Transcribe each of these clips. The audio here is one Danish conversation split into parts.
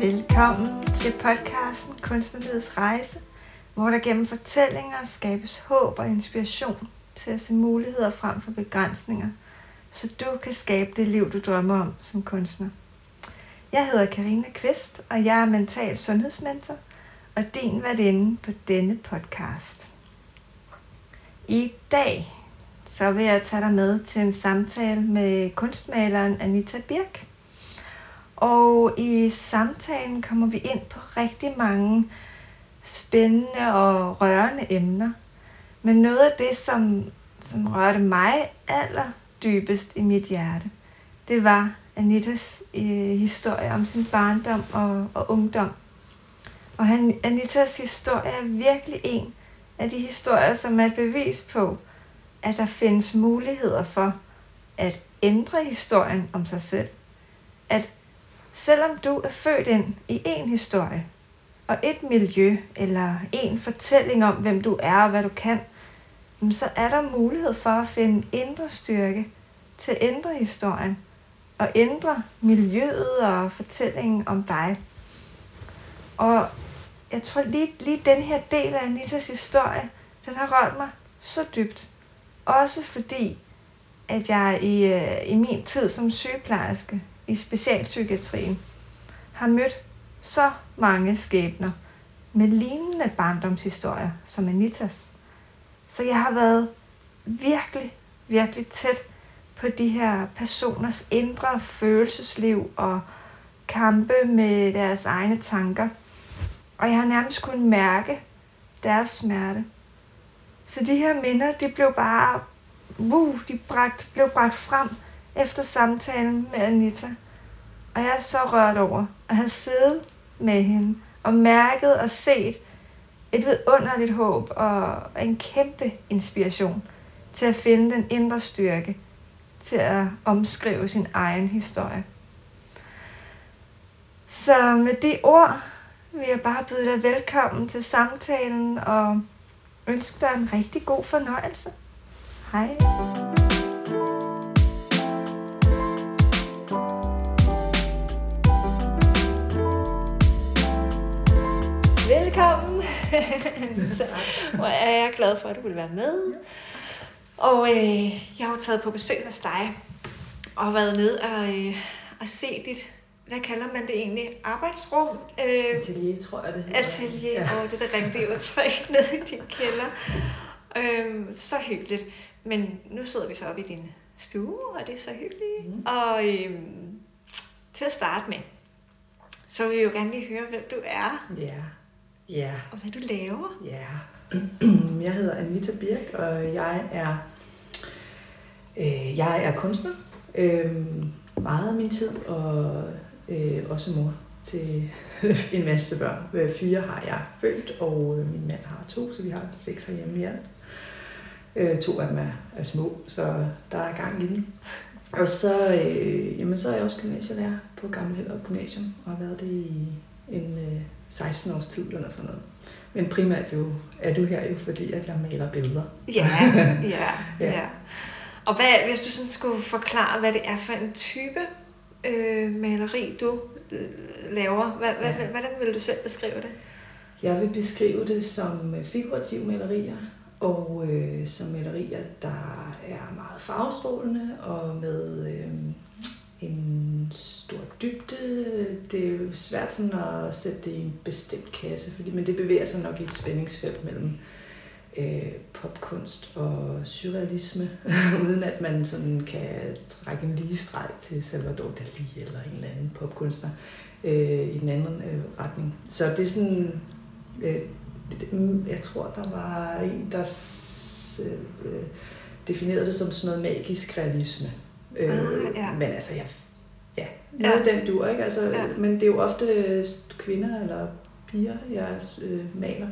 Velkommen til podcasten Kunstnerlivets Rejse, hvor der gennem fortællinger skabes håb og inspiration til at se muligheder frem for begrænsninger, så du kan skabe det liv, du drømmer om som kunstner. Jeg hedder Karina Kvist, og jeg er mental sundhedsmentor og din værtinde på denne podcast. I dag så vil jeg tage dig med til en samtale med kunstmaleren Anita Birk. Og i samtalen kommer vi ind på rigtig mange spændende og rørende emner. Men noget af det, som, som rørte mig aller dybest i mit hjerte, det var Anitas øh, historie om sin barndom og, og ungdom. Og han, Anitas historie er virkelig en af de historier, som er et bevis på, at der findes muligheder for at ændre historien om sig selv. At selvom du er født ind i en historie, og et miljø, eller en fortælling om, hvem du er og hvad du kan, så er der mulighed for at finde indre styrke til at ændre historien, og ændre miljøet og fortællingen om dig. Og jeg tror lige, lige den her del af Anitas historie, den har rørt mig så dybt. Også fordi, at jeg i, øh, i min tid som sygeplejerske i specialpsykiatrien har mødt så mange skæbner med lignende barndomshistorier som Anitas. Så jeg har været virkelig, virkelig tæt på de her personers indre følelsesliv og kampe med deres egne tanker. Og jeg har nærmest kunnet mærke deres smerte. Så de her minder, de blev bare, uh, de bragt, blev bragt frem efter samtalen med Anita. Og jeg er så rørt over at have siddet med hende og mærket og set et vidunderligt håb og en kæmpe inspiration til at finde den indre styrke til at omskrive sin egen historie. Så med de ord vil jeg bare byde dig velkommen til samtalen og ønske dig en rigtig god fornøjelse. Hej. Velkommen. Hvor er jeg glad for, at du vil være med. Og øh, jeg har jo taget på besøg hos dig, og været ned og, øh, og se dit, hvad kalder man det egentlig, arbejdsrum? Øh, atelier, tror jeg det hedder. Atelier, ja. og det er det rigtige udtryk, nede i din kælder. Øh, så hyggeligt. Men nu sidder vi så oppe i din stue, og det er så hyggeligt. Mm. Og øh, til at starte med, så vil vi jo gerne lige høre, hvem du er. Ja. Ja. Og hvad du laver. Ja. Jeg hedder Anita Birk, og jeg er øh, jeg er kunstner. Øh, meget af min tid, og øh, også mor til en masse børn. Øh, fire har jeg født, og øh, min mand har to, så vi har seks herhjemme i alt. Øh, to af dem er, er små, så der er gang i den. Og så, øh, jamen, så er jeg også gymnasielærer på Gamle Hellerup Gymnasium, og har været det i en øh, 16 års tid eller sådan noget. Men primært jo er du her jo, fordi at jeg maler billeder. Ja, ja, ja. ja. Og hvad, hvis du sådan skulle forklare, hvad det er for en type øh, maleri, du øh, laver, hvad, ja. hvad, hvordan vil du selv beskrive det? Jeg vil beskrive det som figurative malerier, og øh, som malerier, der er meget farvestrålende og med øh, en stor dybde. Det er jo svært sådan at sætte det i en bestemt kasse, fordi, men det bevæger sig nok i et spændingsfelt mellem øh, popkunst og surrealisme, uden at man sådan kan trække en lige streg til Salvador Dali eller en eller anden popkunstner øh, i den anden øh, retning. Så det er sådan, øh, jeg tror der var en, der øh, øh, definerede det som sådan noget magisk realisme. Øh, ah, ja. Men altså, jeg, ja, noget ja. den dur, ikke? Altså, ja. Men det er jo ofte kvinder eller piger, jeg øh, maler.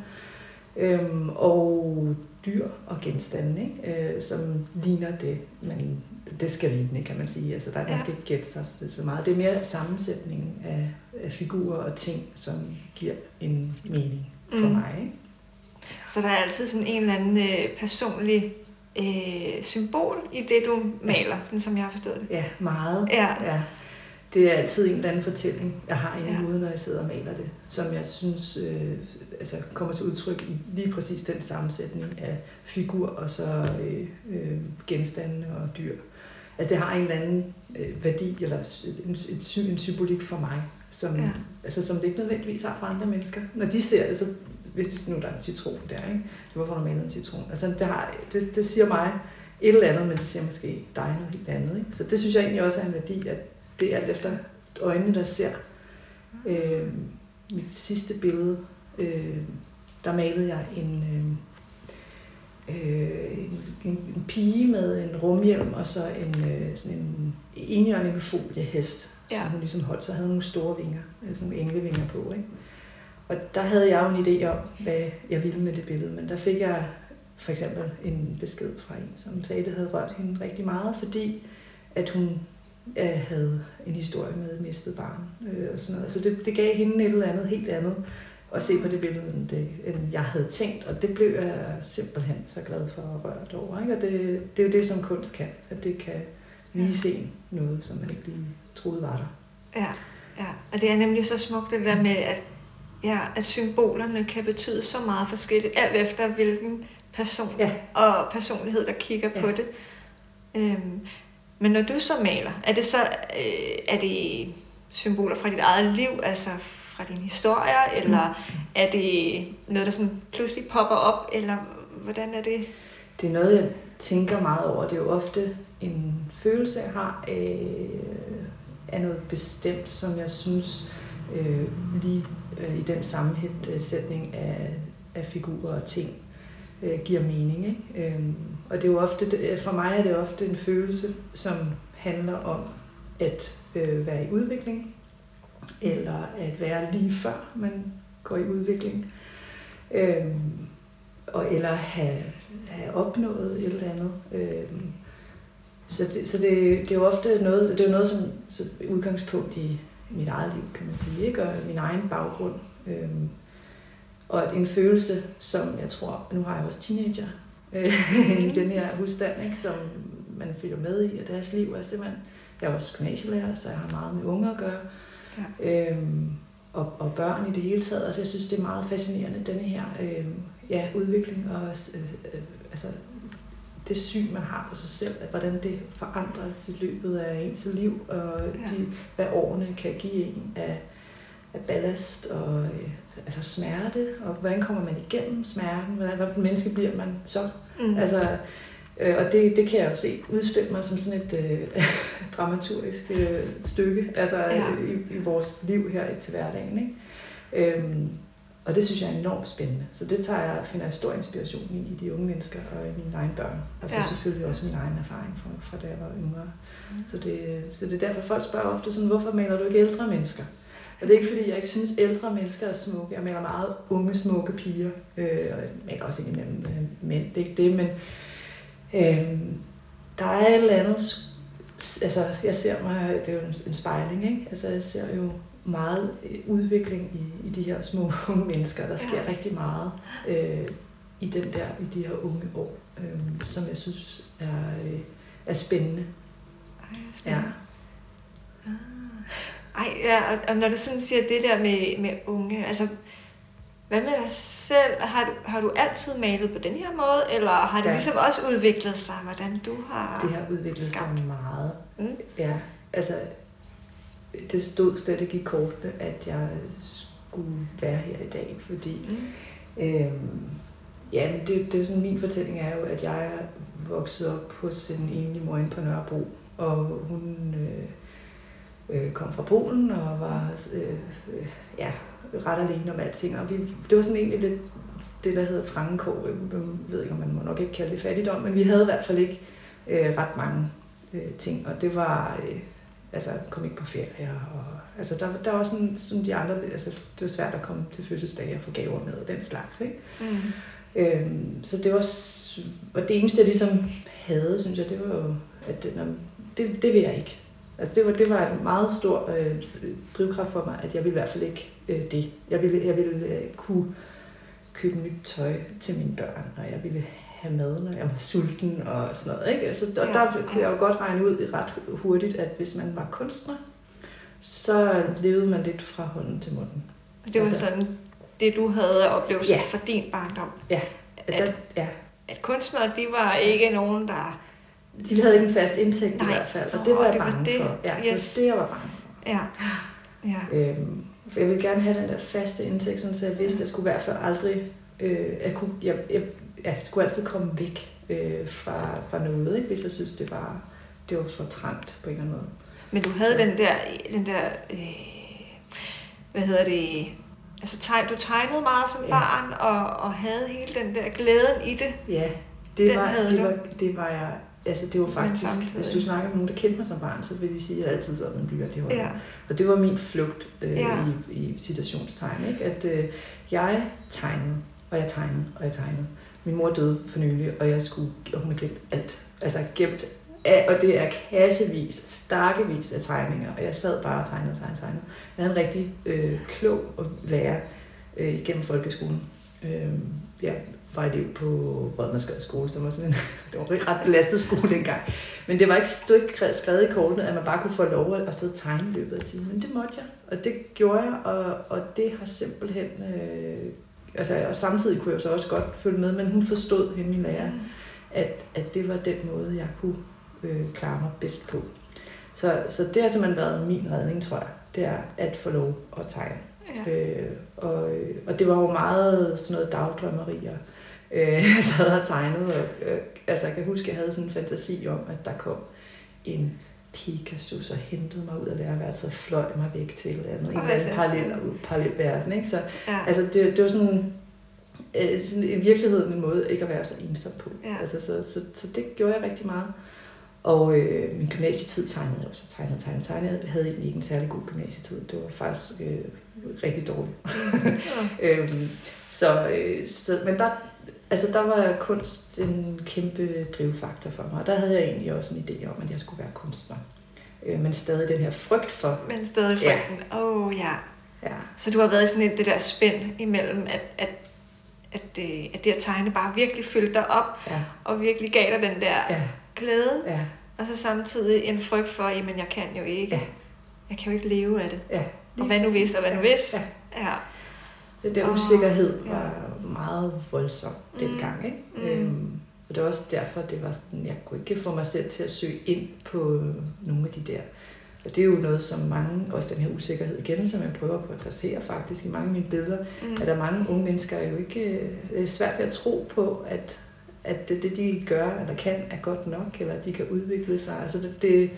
Øhm, og dyr og genstande, ikke? Øh, som ligner det, men det skal ligne, kan man sige. Altså, der, ja. man skal ikke gætte sig det så meget. Det er mere sammensætningen af, af figurer og ting, som giver en mening for mm. mig. Ikke? Så der er altid sådan en eller anden øh, personlig øh, symbol i det, du maler, sådan som jeg har forstået det? Ja, meget. Ja. ja. det er altid en eller anden fortælling, jeg har inde i Ja. hovedet, når jeg sidder og maler det, som jeg synes øh, altså kommer til udtryk i lige præcis den sammensætning af figur og så øh, øh, genstande og dyr. Altså det har en eller anden øh, værdi eller en, en, en symbolik for mig, som, ja. altså, som det ikke nødvendigvis har for andre mennesker. Når de ser det, så hvis nu der er en citron der, ikke? Så hvorfor har du malet en citron? Altså det, har, det, det siger mig et eller andet, men det siger måske dig noget helt andet. Ikke? Så det synes jeg egentlig også er en værdi, at det er alt efter øjnene, der ser. Øh, mit sidste billede, øh, der malede jeg en, øh, øh, en, en, en pige med en rumhjelm og så en øh, sådan en enhjørningefolie hest, ja. Som hun ligesom holdt. Så havde hun nogle store vinger, øh, sådan nogle englevinger på. Ikke? Og der havde jeg jo en idé om, hvad jeg ville med det billede, men der fik jeg for eksempel en besked fra en, som sagde, at det havde rørt hende rigtig meget, fordi at hun øh, havde en historie med et mistet barn øh, og sådan noget. Så det, det gav hende et eller andet helt andet at se på det billede, end, det, end jeg havde tænkt, og det blev jeg simpelthen så glad for at røre over. Ikke? Og det, det er jo det, som kunst kan, at det kan vise en noget, som man ikke lige troede var der. Ja, ja. Og det er nemlig så smukt det der med, at, ja, at symbolerne kan betyde så meget forskelligt, alt efter hvilken person Ja. og personlighed, der kigger Ja. på det. Øhm, men når du så maler, er det så øh, er det symboler fra dit eget liv, altså fra dine historier, eller er det noget, der sådan pludselig popper op, eller hvordan er det? Det er noget, jeg tænker meget over. Det er jo ofte en følelse, jeg har af, af noget bestemt, som jeg synes øh, lige øh, i den sammensætning af, af figurer og ting øh, giver mening. Ikke? Øh, og det er jo ofte, for mig er det ofte en følelse, som handler om at øh, være i udvikling, eller at være lige før man går i udvikling. øh, og eller have, have opnået et eller andet. Øh, så det, så det, det er jo ofte noget, det er noget som, som udgangspunkt i mit eget liv, kan man sige, ikke? og min egen baggrund. Øhm, og en følelse, som jeg tror, nu har jeg også teenager øh, i den her husstand, ikke? som man følger med i, og deres liv er simpelthen, jeg er også gymnasielærer, så jeg har meget med unge at gøre. Ja. Øhm, og, og børn i det hele taget. Altså, jeg synes, det er meget fascinerende, denne her øh, ja, udvikling og øh, øh, altså, det syn, man har på sig selv, at hvordan det forandres i løbet af ens liv, og Ja. de, hvad årene kan give en af, af ballast og øh, altså smerte, og hvordan kommer man igennem smerten, hvordan, et menneske bliver man så? Mm. Altså, øh, og det, det kan jeg jo se udspille mig som sådan et øh, dramaturgisk øh, stykke altså, ja. i, i vores liv her til hverdagen. Ikke? Øhm, og det synes jeg er enormt spændende. Så det tager jeg, finder jeg stor inspiration i, i de unge mennesker og i mine egne børn. Og så Ja. selvfølgelig også min egen erfaring fra, fra da jeg var yngre. Så det, så det er derfor, folk spørger ofte sådan, hvorfor maler du ikke ældre mennesker? Og det er ikke fordi, jeg ikke synes, ældre mennesker er smukke. Jeg maler meget unge, smukke piger. Øh, og jeg maler også indimellem øh, mænd, det er ikke det, men øh, der er et eller andet... Altså, jeg ser mig... Det er jo en, en spejling, ikke? Altså, jeg ser jo meget øh, udvikling i, i de her små unge mennesker. Der sker Ja. ja. rigtig meget øh, i den der, i de her unge år, øh, som jeg synes er, øh, er spændende. Ej, Ja. spændende. Ah. Ej, ja, og, og når du sådan siger det der med, med unge, altså, hvad med dig selv? Har du, har du altid malet på den her måde, eller har det ja. Ja. ligesom også udviklet sig, hvordan du har... Det har udviklet Skabt. sig meget. Mm. Ja, altså, det stod slet ikke i kortene, at jeg skulle være her i dag, fordi Mm. Øhm, ja, det, det er sådan, min fortælling er jo, at jeg er vokset op hos en enlig mor inde på Nørrebro, og hun øh, øh, kom fra Polen og var øh, øh, ja, ret alene om alting. Og vi, det var sådan egentlig det, det der hedder trangekår. Jeg ved ikke, om man må nok ikke kalde det fattigdom, men vi havde i hvert fald ikke øh, ret mange øh, ting. Og det var, øh, altså, kom ikke på ferie. Og, altså, der, der var sådan, sådan de andre, altså, det var svært at komme til fødselsdage og få gaver med og den slags, ikke? Mm. Øhm, så det var, og det eneste, jeg ligesom havde, synes jeg, det var jo, at det, det vil jeg ikke. Altså det var, det var en meget stor øh, drivkraft for mig, at jeg ville i hvert fald ikke øh, det. Jeg ville, jeg ville øh, kunne købe nyt tøj til mine børn, og jeg ville have mad, når jeg var sulten og sådan noget. Ikke? Så der, Ja, der kunne ja. jeg jo godt regne ud ret hurtigt, at hvis man var kunstner, så levede man lidt fra hånden til munden. Det var Altså- sådan, det du havde af oplevelser Ja. fra din barndom. At, At- der, ja, At kunstnere, de var ikke nogen, der... de havde ikke en fast indtægt Nej. i hvert fald, og det var jeg det var bange det. for. Ja, det Yes. var det, jeg var bange for. Ja. Ja. Øhm, jeg ville gerne have den der faste indtægt, sådan, så jeg vidste, at jeg skulle i hvert fald aldrig... Øh, jeg, kunne, jeg, jeg, jeg skulle altid komme væk øh, fra, fra noget, ikke? hvis jeg synes, det var, det var for trangt på en eller anden måde. Men du havde Så- den der, den der øh, hvad hedder det, altså tegn, du tegnede meget som Ja. barn, og, og havde hele den der glæden i det. Ja, det Den var, havde det du. var, det var jeg... Altså, det var faktisk... Hvis du snakker med nogen, der kendte mig som barn, så vil de sige, at jeg altid sad med en blyant i hånden. Ja. Og det var min flugt øh, Ja. i, i citationstegn, ikke? At øh, jeg tegnede, og jeg tegnede, og jeg tegnede. Min mor døde for nylig, og jeg skulle, og hun har glemt alt. Altså gemt af, og det er kassevis, stakkevis af tegninger, og jeg sad bare og tegnede, tegnede, tegnede. Jeg havde en rigtig øh, klog lærer øh, igennem folkeskolen. Øh, ja, var elev på Rødmadsgade skole, som var sådan en, det var en ret belastet skole dengang. Men det var ikke, stod ikke skrevet i kortene, at man bare kunne få lov at sidde og tegne i løbet af timen. Men det måtte jeg, og det gjorde jeg, og, og det har simpelthen... Øh, altså, og samtidig kunne jeg så også godt følge med, men hun forstod hende, min lærer, at, at det var den måde, jeg kunne øh, klare mig bedst på. Så, så det har simpelthen været min redning, tror jeg. Det er at få lov at tegne. Ja. Øh, og, og det var jo meget sådan noget dagdrømmerier. Øh, jeg sad og tegnede, og øh, altså jeg kan huske, at jeg havde sådan en fantasi om, at der kom en Pegasus og hentede mig ud af lærerværelset og fløj mig væk til et eller andet. En anden hvor parallel, parallel verden, ikke? Så ja. altså, det, det var sådan, øh, sådan i virkeligheden en måde ikke at være så ensom på. Ja. Altså, så, så, så det gjorde jeg rigtig meget. Og øh, min gymnasietid tegnede jeg også. Tegnede, tegnede, tegnede. Jeg havde egentlig ikke en særlig god gymnasietid. Det var faktisk øh, rigtig dårligt. Ja. øhm, så, øh, så, men der, altså, der var kunst en kæmpe drivfaktor for mig. Og der havde jeg egentlig også en idé om, at jeg skulle være kunstner. Øh, men stadig den her frygt for, Men stadig Ja. frygten. Åh, oh, ja. ja, Så du har været sådan et, det der spænd imellem, at, at, at, det, at det at tegne bare virkelig fyldte dig op, ja, og virkelig gav dig den der ja, glæde, ja, og så samtidig en frygt for, jamen jeg kan jo ikke. Ja. Jeg kan jo ikke leve af det. ja. Og hvad nu hvis, og hvad nu hvis? Ja. Ja. Den der usikkerhed ja. var meget voldsom Mm, dengang. Ikke? mm. Øhm, og det var også derfor, det var sådan, jeg kunne ikke få mig selv til at søge ind på nogle af de der. Og det er jo noget, som mange, også den her usikkerhed igen, som jeg prøver på at adressere faktisk i mange af mine billeder, Mm. at der er mange unge mennesker er jo ikke, øh, det er svært ved at tro på, at, at det, det, de gør eller kan, er godt nok, eller at de kan udvikle sig. Altså det, det,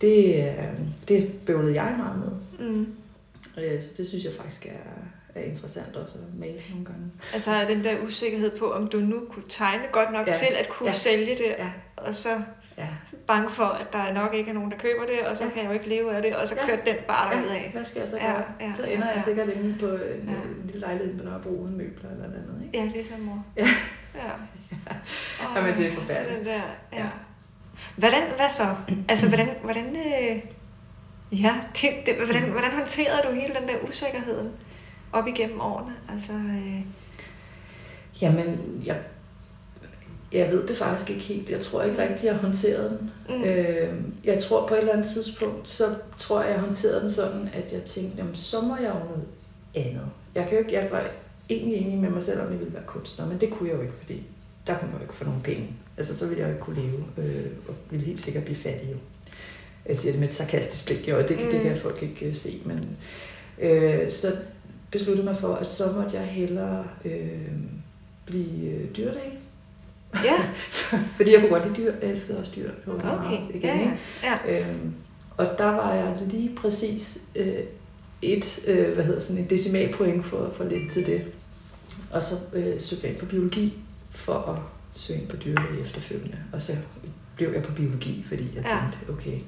det, øh, det bøvlede jeg meget med. Mm. Øh, Så det synes jeg faktisk er, er interessant også at male nogle gange. Altså den der usikkerhed på, om du nu kunne tegne godt nok Ja. til at kunne Ja. sælge det, Ja. og så Ja. bange for, at der nok ikke er nogen, der køber det, og så Ja. kan jeg jo ikke leve af det, og så Ja. kørte den bare Ja, derud af. hvad skal jeg så Ja, gøre? ja, så ja, ender jeg ja. sikkert inde på en, Ja. en lille lejlighed på Nørrebro uden møbler eller andet. Ikke? Ja, ligesom mor. Ja. ja. Jamen, det er forfærdeligt. Så den der, ja. Ja. Hvordan, hvad så? Altså, hvordan, hvordan, øh, ja, det, det, hvordan, hvordan håndterede du hele den der usikkerheden op igennem årene? Altså, øh, Jamen, jeg, jeg ved det faktisk ikke helt. Jeg tror ikke rigtig, jeg håndterede den. mm, Øh, jeg tror på et eller andet tidspunkt, så tror jeg, jeg håndterede den sådan, at jeg tænkte, jamen, så må jeg jo noget andet. Jeg, kan jo ikke, jeg var egentlig enig med mig selv, om jeg ville være kunstner, men det kunne jeg jo ikke, fordi der kunne jeg jo ikke få nogen penge. Altså, så ville jeg jo ikke kunne leve, øh, og ville helt sikkert blive fattig jo. Jeg siger det med et sarkastisk blik, jo, og det, mm. det kan folk ikke uh, se, men øh, så besluttede mig for, at så måtte jeg hellere øh, blive øh, dyrlæge. ja, Fordi jeg kunne godt lide dyr. Jeg elskede også dyr. Det var meget okay. igen, Ja, ja. ja. Øhm, og der var jeg lige præcis øh, et, øh, hvad hedder sådan en decimalpoint for, for lidt til det. Og så øh, søgte jeg ind på biologi for at søge ind på dyrlæge efterfølgende. Og så blev jeg på biologi, fordi jeg Ja. tænkte, okay.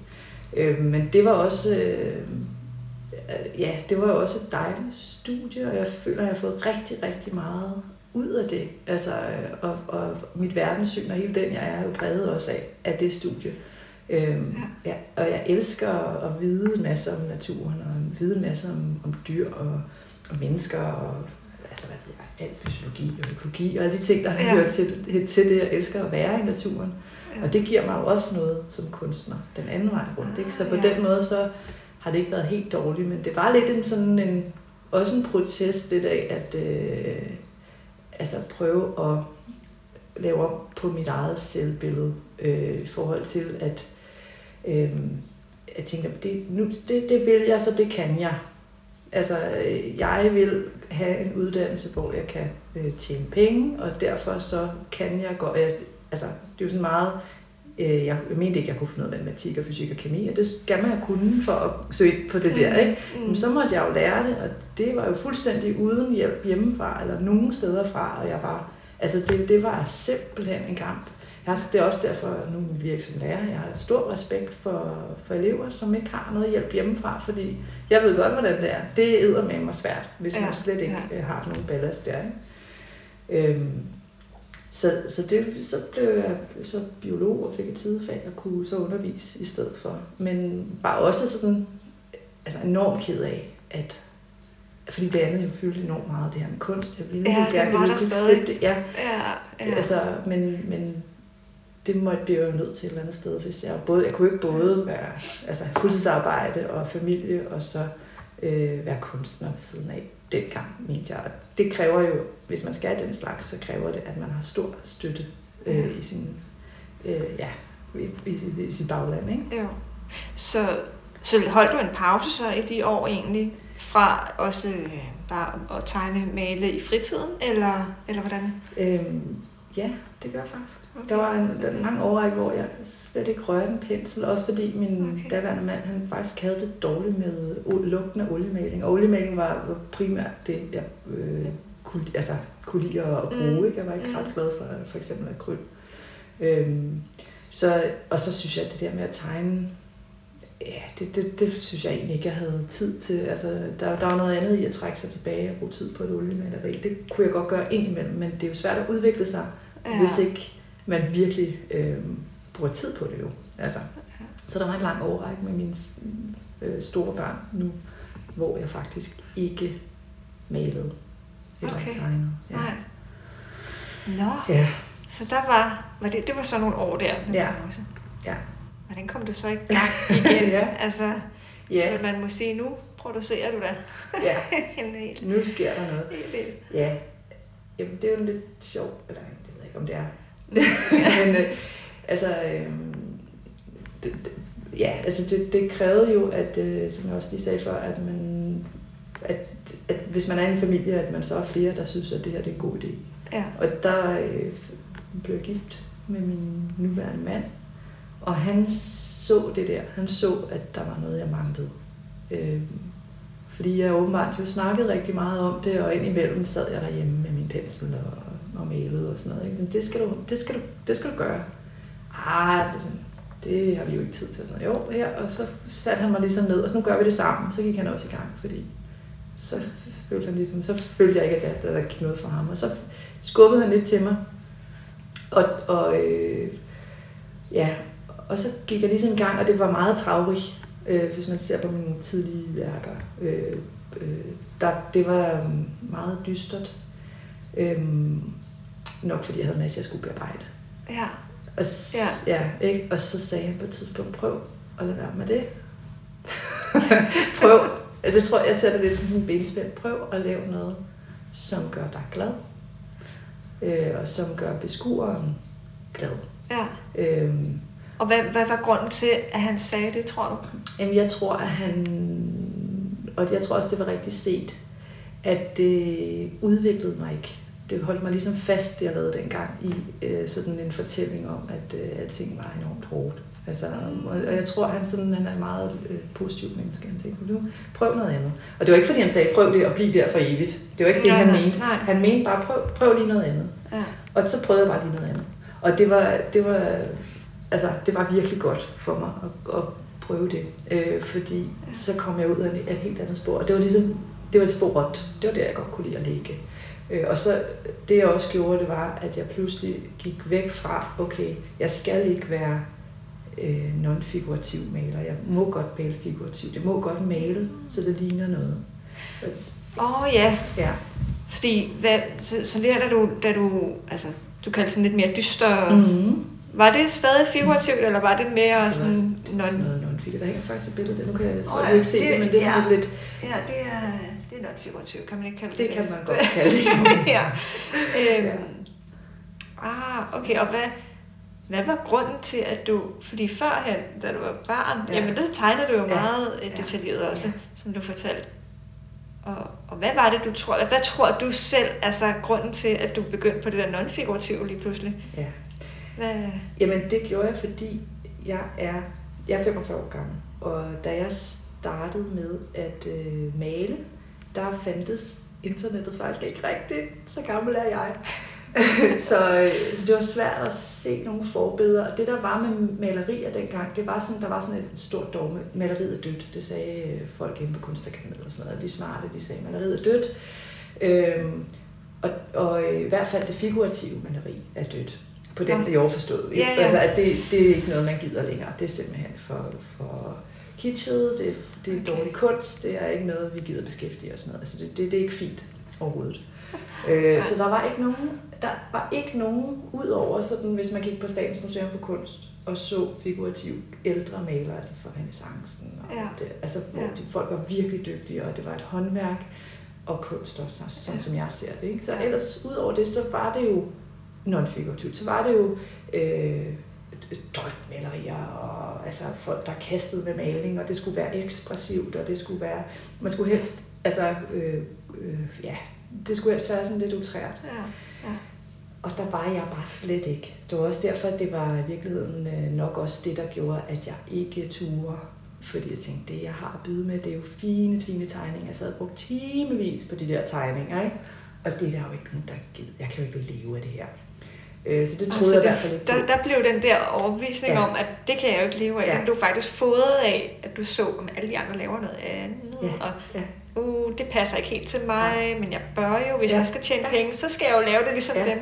Øh, men det var også, øh, ja, det var jo også et dejligt studie, og jeg føler, at jeg har fået rigtig, rigtig meget ud af det. Altså, øh, og, og mit verdenssyn og hele den, jeg er, er jo præget også af, af det studie. Øhm, ja. Ja, og jeg elsker at vide en masse om naturen, og vide en masse om, om dyr og, og mennesker, og altså, hvad ved jeg, alt fysiologi og økologi, og alle de ting, der har ja. hørt til, til det, jeg elsker at være i naturen. Ja. Og det giver mig jo også noget som kunstner, den anden vej rundt. Ikke? Så på Ja. den måde, så har det ikke været helt dårligt, men det var lidt en sådan en, også en protest lidt af, at øh, altså prøve at lave op på mit eget selvbillede øh, i forhold til, at øh, jeg tænker, det, nu, det, det vil jeg, så det kan jeg. Altså, øh, jeg vil have en uddannelse, hvor jeg kan øh, tjene penge, og derfor så kan jeg gå... Øh, altså, det er jo sådan meget... Øh, jeg mente ikke, jeg kunne finde noget matematik og fysik og kemi, og det skal man kunne for at søge på det der, ikke? Mm. Men så måtte jeg jo lære det, og det var jo fuldstændig uden hjælp hjemmefra, eller nogen steder fra, og jeg var... Altså, det, det var simpelthen en kamp. Jeg har, det er også derfor, at nu er virker som lærer. Jeg har stor respekt for, for elever, som ikke har noget hjælp hjemmefra, fordi jeg ved godt, hvordan det er. Det er med mig svært, hvis ja, man slet ikke ja. har nogen ballast der. Ikke? Øhm, så, så, det, så blev jeg så biolog og fik et sidefag og kunne så undervise i stedet for. Men bare også sådan altså enormt ked af, at fordi det andet jo fyldte enormt meget, det her med kunst. Jeg ville ja, gerne det var der stadig. Det. Ja. Ja, ja. Altså, men, men det måtte blive jo nødt til et eller andet sted, hvis jeg både, jeg kunne ikke både være altså, fuldtidsarbejde og familie, og så øh, være kunstner ved siden af dengang, mente jeg. Og det kræver jo, hvis man skal den slags, så kræver det, at man har stor støtte øh, i sin, øh, ja, i, i, i, i sit bagland, ikke? Jo. Så, så holdt du en pause så i de år egentlig, fra også øh, bare at tegne, male i fritiden, eller, eller hvordan? Øhm, Ja, det gør jeg faktisk. Okay. Der var en, der en lang overrække, hvor jeg slet ikke rørte en pensel, også fordi min okay. daværende mand, han faktisk havde det dårligt med lugten af oliemaling. Og oliemaling var, var primært det, jeg øh, kunne, altså, kunne lide at bruge. Mm. Ikke? Jeg var ikke mm. ret glad for for eksempel akryl. Øhm, så, og så synes jeg, at det der med at tegne, ja, det, det, det synes jeg egentlig ikke, jeg havde tid til. Altså, der, der var noget andet i at trække sig tilbage og bruge tid på et oliemaleri. Det kunne jeg godt gøre indimellem, men det er jo svært at udvikle sig ja. hvis ikke man virkelig øh, bruger tid på det jo. Altså, ja. Så der var en lang overrække med mine øh, store børn nu, hvor jeg faktisk ikke malede eller okay. tegnede. Ja. Nej. Nå, ja. så der var, var det, det var så nogle år der. Ja. Også. ja. Hvordan kom du så i gang igen? ja. Altså, ja. man må sige, nu producerer du da ja. en hel. Nu sker der noget. Helt Ja. Jamen, det er jo lidt sjovt, eller om det er. Men øh, altså, øh, det, det, ja, altså det, det krævede jo, at, øh, som jeg også lige sagde før, at man, at, at hvis man er en familie, at man så er flere, der synes, at det her det er en god idé. Ja. Og der øh, blev jeg gift med min nuværende mand, og han så det der. Han så, at der var noget, jeg manglede. Øh, fordi jeg åbenbart jo snakkede rigtig meget om det, og indimellem sad jeg derhjemme med min pensel og og malet og sådan noget. Ikke? Det, skal du, det, skal du, det skal du gøre. Ah, det, sådan, det har vi jo ikke tid til. Sådan, jo, her, og så satte han mig ligesom ned, og så nu gør vi det sammen. Så gik han også i gang, fordi så følte, han ligesom, så følte jeg ikke, at der, der gik noget for ham. Og så skubbede han lidt til mig. Og, og øh, ja, og så gik jeg ligesom i gang, og det var meget travrigt, øh, hvis man ser på mine tidlige værker. Øh, øh, der, det var meget dystert. Øh, nok fordi jeg havde en masse, jeg skulle bearbejde. Ja. Og, ja. ja ikke? og så sagde jeg på et tidspunkt, prøv at lade være med det. prøv, det tror jeg, jeg sætter lidt som en benspænd. Prøv at lave noget, som gør dig glad. Øh, og som gør beskueren glad. Ja. Øhm, og hvad, hvad var grunden til, at han sagde det, tror du? Jamen, jeg tror, at han... Og jeg tror også, det var rigtig set, at det udviklede mig ikke det holdt mig ligesom fast, det jeg lavede dengang, i øh, sådan en fortælling om, at øh, alting var enormt hårdt. Altså, og, og jeg tror, han, sådan, han er en meget øh, positiv menneske. Han tænkte, nu prøv noget andet. Og det var ikke, fordi han sagde, prøv det og bliv der for evigt. Det var ikke det, nej, han nej, mente. Nej. Han mente bare, prøv, prøv lige noget andet. Ja. Og så prøvede jeg bare lige noget andet. Og det var, det var, altså, det var virkelig godt for mig at, at prøve det. Øh, fordi ja. så kom jeg ud af et, helt andet spor. Og det var ligesom, det var et spor Det var det, jeg godt kunne lide at ligge. Øh, og så det jeg også gjorde, det var, at jeg pludselig gik væk fra, okay, jeg skal ikke være øh, non-figurativ maler. Jeg må godt male figurativt. Det må godt male, så det ligner noget. Åh oh, ja. ja. Fordi, hvad, så, så der, da du, da du, altså, du kaldte sådan lidt mere dyster, mm-hmm. var det stadig figurativt, eller var det mere det sådan, non, sådan noget non fik. Der hænger faktisk et billede der. Nu kan jeg folk ja, oh, ikke se det- det, men det er sådan ja. lidt... Ja, det er, det er noget figurativt, kan man ikke kalde det Det kan man godt kalde det. ja. Øhm, Ja. Ah, okay, og hvad, hvad var grunden til, at du... Fordi førhen, da du var barn, ja. Ja. jamen der tegnede du jo Ja. meget ja. Ja. detaljeret også, Ja. som du fortalte. Og, og hvad var det, du tror... Hvad tror du selv, altså grunden til, at du begyndte på det der non-figurative lige pludselig? Ja. Hvad, Jamen, det gjorde jeg, fordi jeg er, jeg er 45 år gammel. Og da jeg startede med at øh, male, der fandtes internettet faktisk ikke rigtigt. Så gammel er jeg. så, øh, så det var svært at se nogle forbilleder. Og det der var med malerier dengang, det var sådan, der var sådan et stort dogme. Maleriet er dødt. Det sagde øh, folk inde på kunstakademiet og sådan noget. De smarte, de sagde, maleriet er dødt. Øhm, og, og øh, i hvert fald det figurative maleri er dødt. På den, Nå. jeg overforstået. Ja, ja. Altså, at det, det er ikke noget, man gider længere. Det er simpelthen for, for kitschet, det, det er Okay. dårlig kunst, det er ikke noget, vi gider beskæftige os med. Altså, det, det, det er ikke fint overhovedet. Øh, så der var ikke nogen, der var ikke nogen ud over sådan, hvis man gik på Statens Museum for Kunst og så figurativ ældre malere, altså fra renaissancen. Og Ja. det, altså, hvor Ja. de folk var virkelig dygtige, og det var et håndværk og kunst også, altså, sådan Ja. som jeg ser det. Ikke? Så Ja. ellers, ud over det, så var det jo non-figurativt. Så var det jo øh, drøbmalerier, og altså folk, der kastede med maling, og det skulle være ekspressivt, og det skulle være, man skulle helst, altså, øh, øh, ja, det skulle helst være sådan lidt utrært. ja, ja. Og der var jeg bare slet ikke. Det var også derfor, at det var i virkeligheden øh, nok også det, der gjorde, at jeg ikke turde. Fordi jeg tænkte, det jeg har at byde med, det er jo fine, fine tegninger. Jeg sad og brugte timevis på de der tegninger, ikke? Og det er der jo ikke nogen, der gider. Jeg kan jo ikke leve af det her. Øh, Så det troede jeg i hvert fald ikke der, der blev den der overbevisning ja. Ja. om, at det kan jeg jo ikke leve af. Ja. Ja. Den blev faktisk fodret af, at du så, at alle de andre laver noget andet. Ja. Og Ja. uh, det passer ikke helt til mig, men jeg bør jo, hvis Ja. jeg skal tjene Ja. penge, så skal jeg jo lave det ligesom Ja. dem.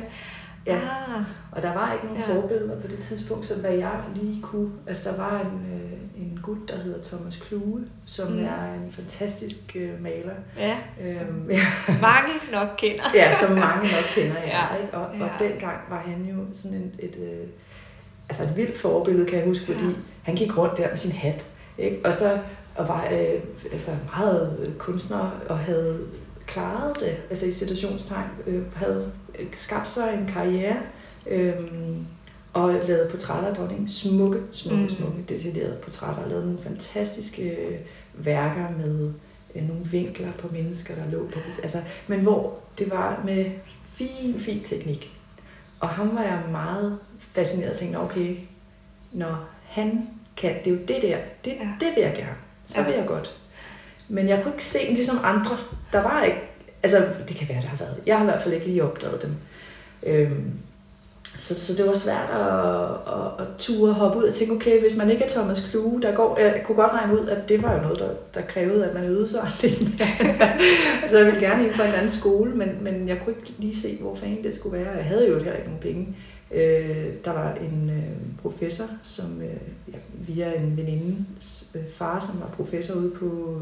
Ja. Ah, Og der var ikke nogen Ja. ja. forbilleder på det tidspunkt, så hvad jeg lige kunne... Altså, der var en, øh, en gut, der hedder Thomas Kluge, som Mm. er en fantastisk øh, maler. ja, Øhm, mange nok kender. ja, som mange nok kender Ja, ja, ikke? Og, og ja. dengang var han jo sådan en, et, øh, altså et vildt forbillede, kan jeg huske, fordi Ja. han gik rundt der med sin hat, ikke? og så og var øh, altså meget øh, kunstner og havde klaret det, altså i situationstegn, øh, havde skabt sig en karriere, øh, og lavet portrætter af dronningen. Smukke, smukke, Mm. smukke, detaljerede portrætter. Og lavet nogle fantastiske øh, værker med øh, nogle vinkler på mennesker, der lå på... Altså, men hvor det var med fin, fin teknik. Og ham var jeg meget fascineret og tænkte, okay, når han kan, det er jo det der, det, Ja. det vil jeg gerne. Så Ja. vil jeg godt. Men jeg kunne ikke se dem ligesom andre. Der var ikke, altså det kan være, der har været. Jeg har i hvert fald ikke lige opdaget dem. Øhm, så, så det var svært at, at, at ture hoppe ud og tænke, okay, hvis man ikke er Thomas Kluge, der går, jeg kunne godt regne ud, at det var jo noget, der, der krævede, at man øvede sig lidt altså jeg ville gerne ind på en anden skole, men, men jeg kunne ikke lige se, hvor fanden det skulle være. Jeg havde jo heller ikke nogen penge. Øh, der var en øh, professor, som øh, ja, via en venindes øh, far, som var professor ude på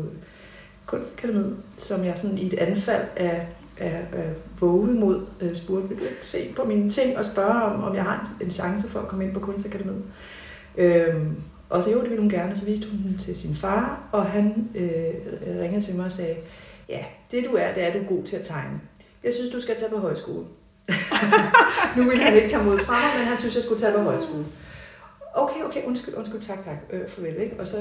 Kunstakademiet, som jeg sådan i et anfald af, af, af våget mod øh, spurgte, vil du ikke se på mine ting og spørge, om, om jeg har en, en chance for at komme ind på Kunstakademiet? Øhm, og så jo, det ville hun gerne, så viste hun den til sin far, og han øh, ringede til mig og sagde, ja, det du er, det er, du er god til at tegne. Jeg synes, du skal tage på højskole. nu ville han ikke tage mod fra men han synes, jeg skulle tage på højskole. Okay, okay, undskyld, undskyld, tak, tak, øh, farvel, ikke? Og så,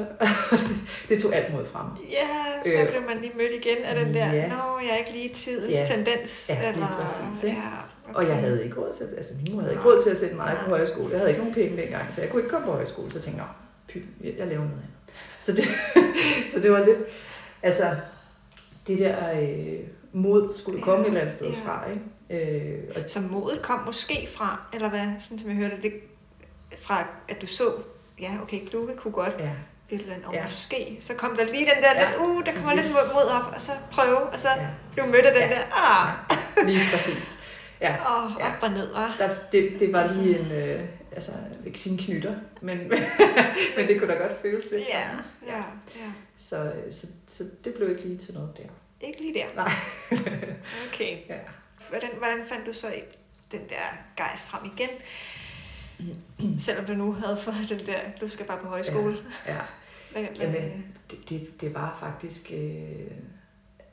det tog alt mod fra mig. Ja, der Øh, blev man lige mødt igen af den der, ja. nå, jeg er ikke lige i tidens Ja. tendens. Ja, eller, præcis, ikke? Ja, okay. Og jeg havde ikke råd til, altså min mor havde ikke råd til at sætte mig på Nej. højskole. Jeg havde ikke nogen penge dengang, så jeg kunne ikke komme på højskole. Så tænkte, jeg, pyt, jeg jeg laver noget andet. Så det, så det var lidt, altså det der øh, mod skulle Ja, komme et eller andet sted ja. fra, ikke? Øh, og Så modet kom måske fra, eller hvad, sådan som jeg hørte det, fra at du så, ja, okay, Kluge kunne godt ja, et eller andet, og Ja. måske, så kom der lige den der, Ja. lidt, uh, der kommer Yes. lidt mod op, og så prøve, og så ja, blev mødt af den Ja. der, ah, lige præcis. Ja, åh, Ja. op og ned, ah. der, det, det var lige en, øh, altså, ikke sige en knytter, men, men det kunne da godt føles lidt Ja, ja, ja. Så, øh, så, så det blev ikke lige til noget der. Ikke lige der. Nej. Okay. Ja. Hvordan, hvordan fandt du så den der gejst frem igen? Selvom du nu havde fået den der, du skal bare på højskole. Ja. Hvad, hvad, Jamen, det, det, det var faktisk... Øh,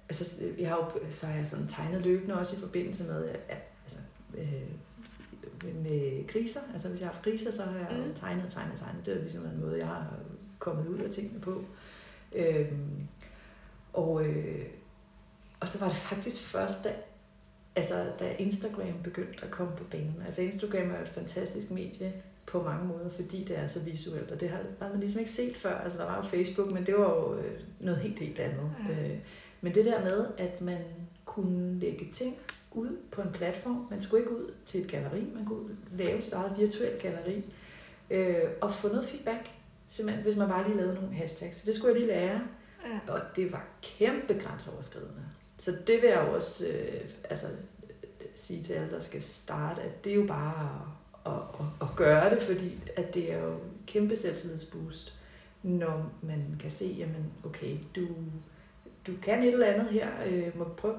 altså, jeg har jo, så har jeg sådan tegnet løbende også i forbindelse med, at, altså, øh, med kriser. Altså, hvis jeg har haft kriser, så har jeg Mm. tegnet, tegnet, tegnet. Det er ligesom en måde, jeg har kommet ud af tingene på. Øhm, og, øh, og så var det faktisk først, da, altså, da Instagram begyndte at komme på banen. Altså Instagram er jo et fantastisk medie på mange måder, fordi det er så visuelt, og det har, har man ligesom ikke set før. Altså der var jo Facebook, men det var jo øh, noget helt, helt andet. Ja. Øh, men det der med, at man kunne lægge ting ud på en platform, man skulle ikke ud til et galleri, man kunne lave sit eget virtuelt galleri, øh, og få noget feedback, simpelthen, hvis man bare lige lavede nogle hashtags. Så det skulle jeg lige lære, ja. og det var kæmpe grænseoverskridende. Så det vil jeg jo også øh, altså, sige til alle, der skal starte, at det er jo bare at, at, at, at gøre det, fordi at det er jo kæmpe selvtillidsboost, når man kan se, jamen okay, du, du kan et eller andet her, øh, må prøve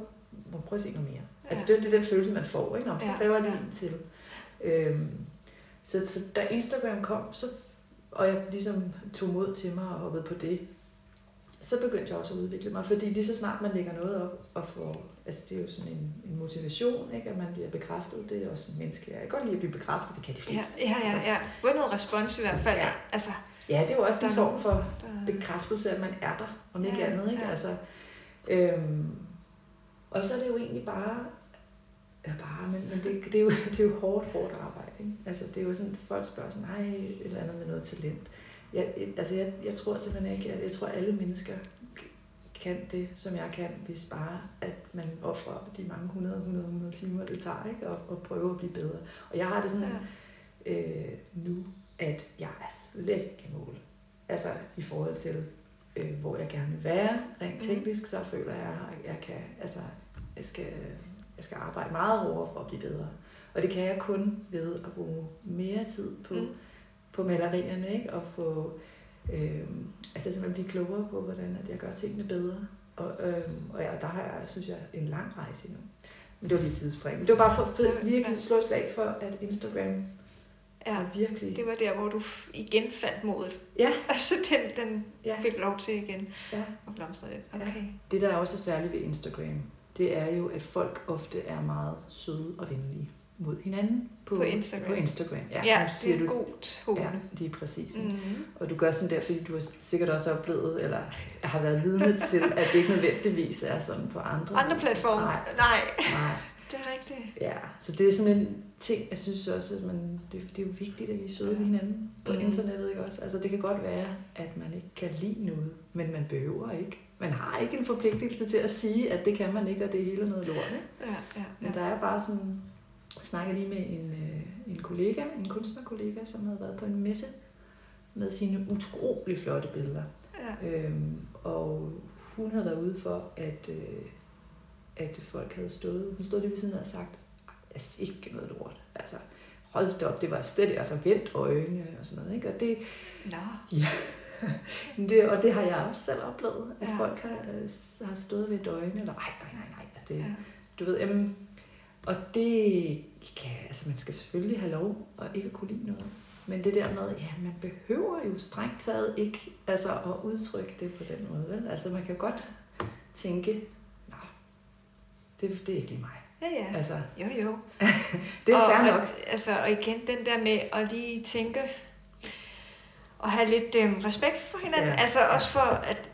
må prøve at se noget mere. Ja. Altså det, det er den følelse, man får, ikke? Nå, så Ja, lige ja. en til. Øhm, så, så da Instagram kom, så, og jeg ligesom tog mod til mig og hoppede på det, så begyndte jeg også at udvikle mig, fordi lige så snart man lægger noget op og får, altså det er jo sådan en, en motivation, ikke? at man bliver bekræftet, det er også en menneske. Jeg kan godt lide at blive bekræftet, det kan de Ja, fleste. ja, ja, ja. Få noget respons i hvert fald. Ja. Ja. Altså, Ja, det er jo også en form for der, bekræftelse, at man er der, om ikke Ja, andet. Ikke? ja. Altså, øhm, og så er det jo egentlig bare, ja bare, men, men det, det, er jo, det er jo hårdt, hårdt arbejde. Ikke? Altså, det er jo sådan, folk spørger sådan, nej, et eller andet med noget talent. Jeg, altså, jeg, jeg tror simpelthen ikke, at jeg tror, alle mennesker kan det, som jeg kan, hvis bare, at man offrer de mange 100, 100, 100 timer, det tager, ikke? Og, og prøve at blive bedre. Og jeg har det sådan, ja. øh, nu, at jeg er slet ikke i mål. Altså i forhold til, øh, hvor jeg gerne vil være. Rent Mm. teknisk, så føler jeg, at jeg kan, altså, jeg skal, jeg skal arbejde meget hårdere for at blive bedre. Og det kan jeg kun ved at bruge mere tid på, Mm. På malerierne, ikke? Og få, øh, altså simpelthen blive klogere på, hvordan at jeg gør tingene bedre. Og, øh, og ja, der har jeg, synes jeg, en lang rejse endnu. Men det var lige tidsspring. Men det var bare for, for Ja, virkelig ja. at slå slag for, at Instagram ja. er virkelig... Det var der, hvor du igen fandt modet. Ja, Altså, den, den ja, fik lov til igen ja. at blomstre lidt. Ja. Okay. Det, der også er særligt ved Instagram, det er jo, at folk ofte er meget søde og venlige mod hinanden på, På Instagram. På Instagram. Ja, Ja, det siger er en du, god tone. Ja, lige præcis. Mm. Mm. Og du gør sådan der, fordi du har sikkert også oplevet, eller har været vidne til, at det ikke nødvendigvis er sådan på andre. Andre platforme? Nej. Nej, Nej. det er rigtigt. Ja, så det er sådan en ting, jeg synes også, at man, det, det er jo vigtigt, at vi er søde ved hinanden på Mm. internettet, ikke også? Altså det kan godt være, at man ikke kan lide noget, men man behøver ikke. Man har ikke en forpligtelse til at sige, at det kan man ikke, og det er hele noget lort, ikke? Ja, ja, Men ja. der er bare sådan, jeg snakkede lige med en, øh, en kollega, en kunstnerkollega, som havde været på en messe med sine utrolig flotte billeder. ja. Øhm, og hun havde været ude for, at, øh, at folk havde stået, hun stod lige ved siden af og sagt, "Ej, det er ikke noget lort. Altså, hold da op, det var slet altså vendt øjne og sådan noget. Ikke? Og, det, Nå, ja, det, og det har jeg også selv oplevet, at Ja. folk har, øh, har stået ved et øjne, eller nej, nej, nej, nej. at Det, ja. Du ved, jamen, og det kan, altså man skal selvfølgelig have lov at ikke at kunne lide noget. Men det der med, ja, man behøver jo strengt taget ikke altså, at udtrykke det på den måde. Vel? Altså man kan godt tænke, nå, det, det er ikke lige mig. Ja, ja. Altså, Jo, jo. det er og, fair og, nok. Altså, og igen, den der med at lige tænke og have lidt øhm, respekt for hinanden. Ja. Altså også for, at,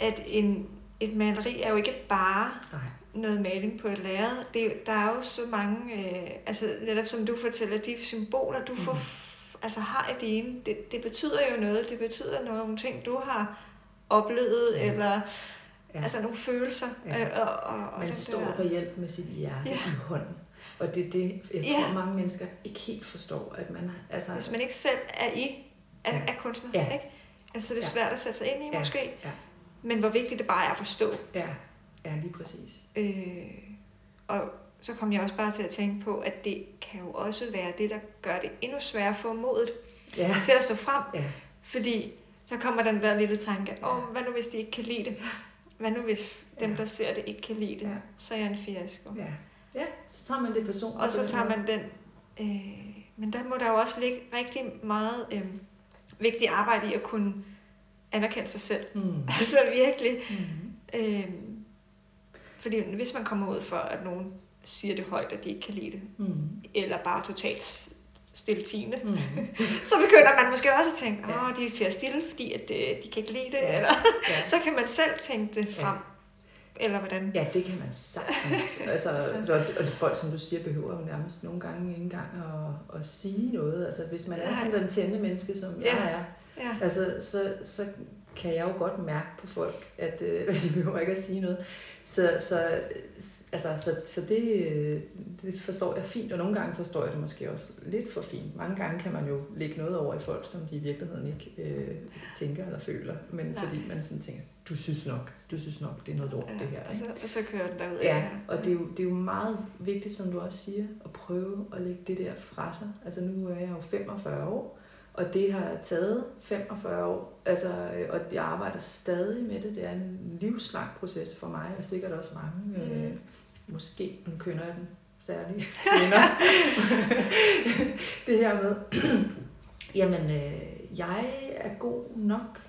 at en, et maleri er jo ikke bare Nej. Noget maling på et lærred. Det, der er jo så mange, øh, altså netop som du fortæller, de symboler, du får, Mhm. altså har i dine, det, det betyder jo noget. Det betyder noget, nogle ting, du har oplevet, Ja. eller Ja. altså nogle følelser. Ja. Øh, og, og, og Man den står der- reelt med sit hjerte Ja. i hånden. Og det er det, jeg Ja. tror, mange mennesker ikke helt forstår, at man altså, Hvis man ikke selv er i, er, Ja. er kunstner, Ja. ikke? Altså, det er Ja. svært at sætte sig ind i, Ja. måske. Ja. Men hvor vigtigt det bare er at forstå. ja, ja, lige præcis. Øh, og så kom jeg også bare til at tænke på, at det kan jo også være det, der gør det endnu sværere for modet Ja, til at stå frem. ja, Fordi så kommer den der lille tanke, åh, oh, hvad nu hvis de ikke kan lide det? Hvad nu hvis dem, Ja. der ser det, ikke kan lide det? Ja. Så er jeg en fiasko. ja. Ja, så tager man det personligt. Og så tager man den... Øh, men der må der jo også ligge rigtig meget øh, vigtigt arbejde i at kunne anerkendt sig selv. Mm. Altså virkelig. Mm. Øhm, fordi hvis man kommer ud for, at nogen siger det højt, at de ikke kan lide det, Mm. eller bare totalt stiltigende, Mm. så begynder man måske også at tænke, Ja. åh, de er til at stille, fordi at, øh, de kan ikke lide det, Ja. eller Ja. så kan man selv tænke det Ja. frem. Eller hvordan? Ja, det kan man sagtens. altså, Så- og, det folk, som du siger, behøver jo nærmest nogle gange ikke engang at, at sige noget. Altså, hvis man er sådan en tændende menneske, som Ja. jeg er, Ja. altså, så, så kan jeg jo godt mærke på folk, at øh, de behøver ikke at sige noget. Så, så, altså, så, så det, det forstår jeg fint, og nogle gange forstår jeg det måske også lidt for fint. Mange gange kan man jo lægge noget over i folk, som de i virkeligheden ikke øh, tænker eller føler, men Nej. fordi man sådan tænker, du synes nok, du synes nok, det er noget lort, det her. og, så, og så kører den derud. Ja, og det er, jo, det er jo meget vigtigt, som du også siger, at prøve at lægge det der fra sig. Altså nu er jeg jo 45 år, og det har taget 45 år, altså, øh, og jeg arbejder stadig med det. Det er en livslang proces for mig, og sikkert også mange, mm. øh, måske, nu kønner jeg den særlige kvinder. det her med, jamen, øh, jeg er god nok,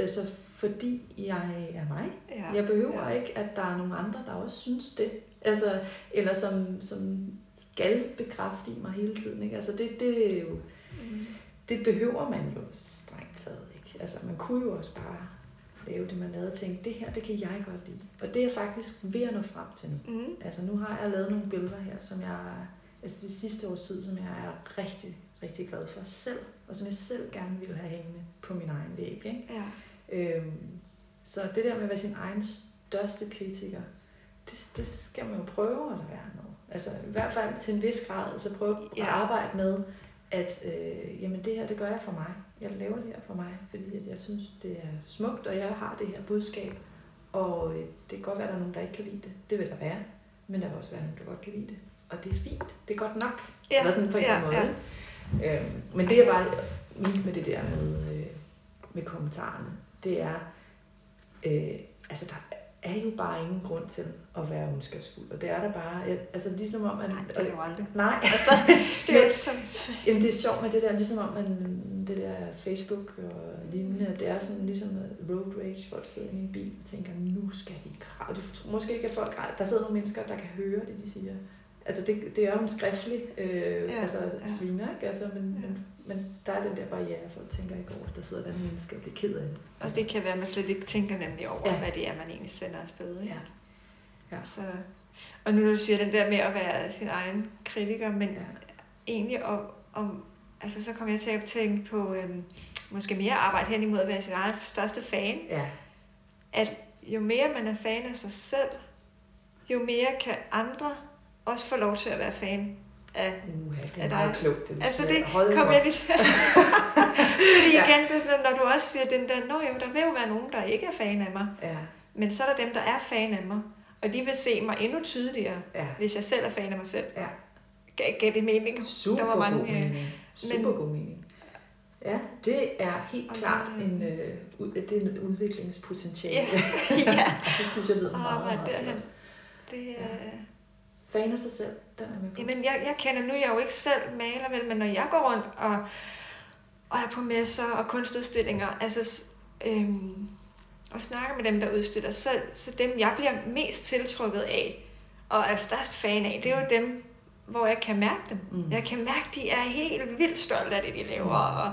altså, fordi jeg er mig. Ja. Jeg behøver ja. ikke, at der er nogen andre, der også synes det. Altså, eller som, som skal bekræfte i mig hele tiden. Ikke? Altså, det, det, er jo. Det behøver man jo strengt taget ikke. Altså, man kunne jo også bare lave det, man lavede og tænke, det her, det kan jeg godt lide. Og det er jeg faktisk ved at nå frem til nu. Mm. Altså, nu har jeg lavet nogle billeder her, som jeg, altså det sidste års tid, som jeg er rigtig, rigtig glad for selv, og som jeg selv gerne vil have hængende på min egen væg. Ikke? Ja. Øhm, så det der med at være sin egen største kritiker, det, det skal man jo prøve at være med. Altså i hvert fald til en vis grad, så prøve Ja. at arbejde med, at øh, jamen det her, det gør jeg for mig. Jeg laver det her for mig, fordi at jeg synes, det er smukt, og jeg har det her budskab. Og øh, det kan godt være, at der er nogen, der ikke kan lide det. Det vil der være. Men der vil også være nogen, der godt kan lide det. Og det er fint. Det er godt nok. Ja. Eller sådan på en ja. eller anden måde. Ja. Øhm, men det er bare mit med det der med, øh, med kommentarerne, det er, øh, altså der er jo bare ingen grund til at være ondskabsfuld. Og det er der bare, jeg, altså ligesom om man... Nej, det er jo aldrig. Nej, Altså, det er Men- som... Jamen, det er sjovt med det der, ligesom om man, det der Facebook og lignende, det er sådan ligesom road rage, folk sidder i en bil og tænker, nu skal de krav. Det måske ikke, at folk, der sidder nogle mennesker, der kan høre det, de siger. Altså det, det er jo en skriftlig øh, Ja, altså, ja. sviner, ikke? Altså, men, Ja. men, men der er den der barriere, folk tænker ikke over, der sidder et andet menneske og bliver ked af det. Og det kan være, at man slet ikke tænker nemlig over, ja. Ja. hvad det er, man egentlig sender afsted. Ikke? Ja. Ja. Så, og nu når du siger den der med at være sin egen kritiker, men Ja. egentlig om, om altså så kommer jeg til at tænke på øhm, måske mere arbejde hen imod at være sin egen største fan. ja. At jo mere man er fan af sig selv, jo mere kan andre også få lov til at være fan af Uha, det Er der- meget klogt. Det, Altså det kom nu jeg lige. Fordi Ja. igen, det, når du også siger den der, nå jo, der vil jo være nogen, der ikke er fan af mig. Ja, Men så er der dem, der er fan af mig. Og de vil se mig endnu tydeligere, ja, hvis jeg selv er fan af mig selv. ja. Gav, gav det mening? Super der var mange, god øh, mening. Super men- god mening. Ja, det er helt klart det- en, øh, ud, det er et udviklingspotentiale. Ja, ja. det synes jeg lyder meget, meget flot. Det er... Fan af sig selv, den er med på. Jamen, jeg, jeg kender, nu er jeg jo ikke selv maler, vel, men når jeg går rundt og, og er på messer og kunstudstillinger, altså, øhm, og snakker med dem, der udstiller, så, så dem, jeg bliver mest tiltrukket af, og er størst fan af, det er jo dem, hvor jeg kan mærke dem. Mm. Jeg kan mærke, at de er helt vildt stolte af det, de laver, Mm. og,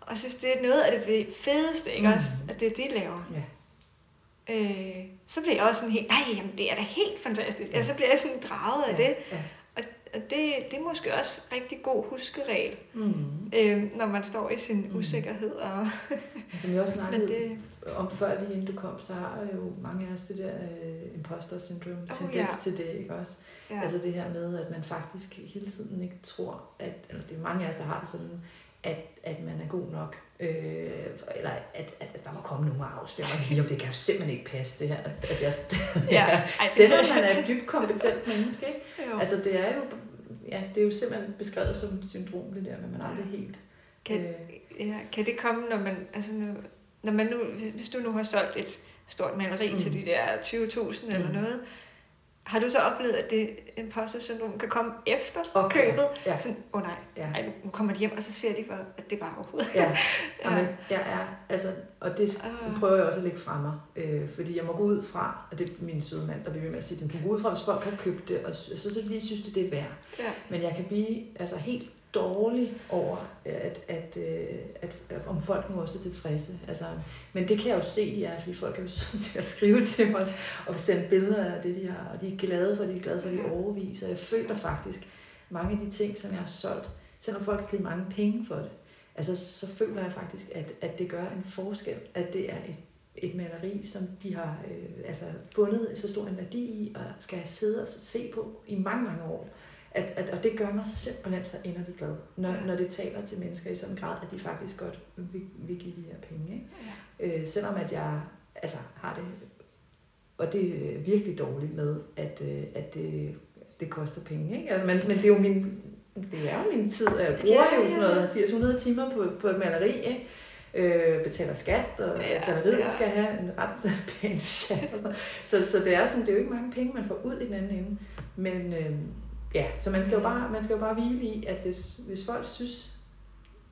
og synes, det er noget af det fedeste, ikke Mm. også, at det de laver. Ja. Øh, så bliver jeg også sådan helt, nej, jamen det er da helt fantastisk. Ja. Altså, så bliver jeg sådan draget af ja. det. Ja. Og og det, det er måske også rigtig god huskeregel, Mm. øh, når man står i sin Mm. usikkerhed. Og, Som jeg også snakkede det, om før lige inden du kom, så har jo mange af os det der uh, imposter syndrome, Oh, tendens ja. til det, ikke også? Ja. Altså det her med, at man faktisk hele tiden ikke tror, at, eller det er mange af os, der har det sådan, at, at man er god nok, øh, eller at, at, at der må komme nogen og afsløre mig lige, om det kan jo simpelthen ikke passe det her, at, jeg, Ja, det- selvom man er et dybt kompetent menneske, ikke? jo. Altså det er jo, ja, det er jo simpelthen beskrevet som et syndrom, det der, men man er aldrig helt. kan, øh, ja, kan det komme, når man, altså nu, når man nu, hvis du nu har solgt et stort maleri mm. Til de der 20.000 eller Mm. noget, har du så oplevet, at det imposter syndrom kan komme efter Okay, købet? ja. Sådan, åh oh nej, Ja. ej, nu kommer de hjem, og så ser de, at det bare overhovedet. Ja, Ja. Jamen, jeg er, altså, og det Ah. prøver jeg også at lægge fra mig, øh, fordi jeg må gå ud fra, og det er min søde mand, der bliver ved med at sige, du må gå ud fra, hvis folk har købt det, og så, så lige synes det, det er værd. ja. Men jeg kan blive altså, helt dårlig over, at, at, øh, at, at om folk nu også er tilfredse. Altså, men det kan jeg jo se, de er, fordi folk er jo sådan til at skrive til mig og sende billeder af det, de har, og de er glade for, de er glade for, de overviser. Jeg føler faktisk, mange af de ting, som jeg har solgt, selvom folk har givet mange penge for det, altså, så føler jeg faktisk, at, at det gør en forskel, at det er et, et maleri, som de har øh, altså, fundet så stor en værdi i, og skal have siddet og se på i mange, mange år. At, at, og det gør mig simpelthen så inderligt glad, når, Ja. når det taler til mennesker i sådan en grad, at de faktisk godt vil, vil give de her penge. Ikke? ja. Øh, selvom at jeg altså, har det, og det er virkelig dårligt med, at, øh, at det, det koster penge. Ikke? Altså, men, men det er jo min, det er jo min tid, og jeg bruger Ja, jo ja. sådan noget 800 timer på, på et maleri, ikke? Øh, betaler skat, og Ja, galleriet ja. skal have en ret pæn chat. Og sådan noget. så, så det er sådan, det er jo ikke mange penge, man får ud i den anden ende. Men øh, ja, så man skal jo bare, man skal jo bare hvile i, at hvis, hvis folk synes,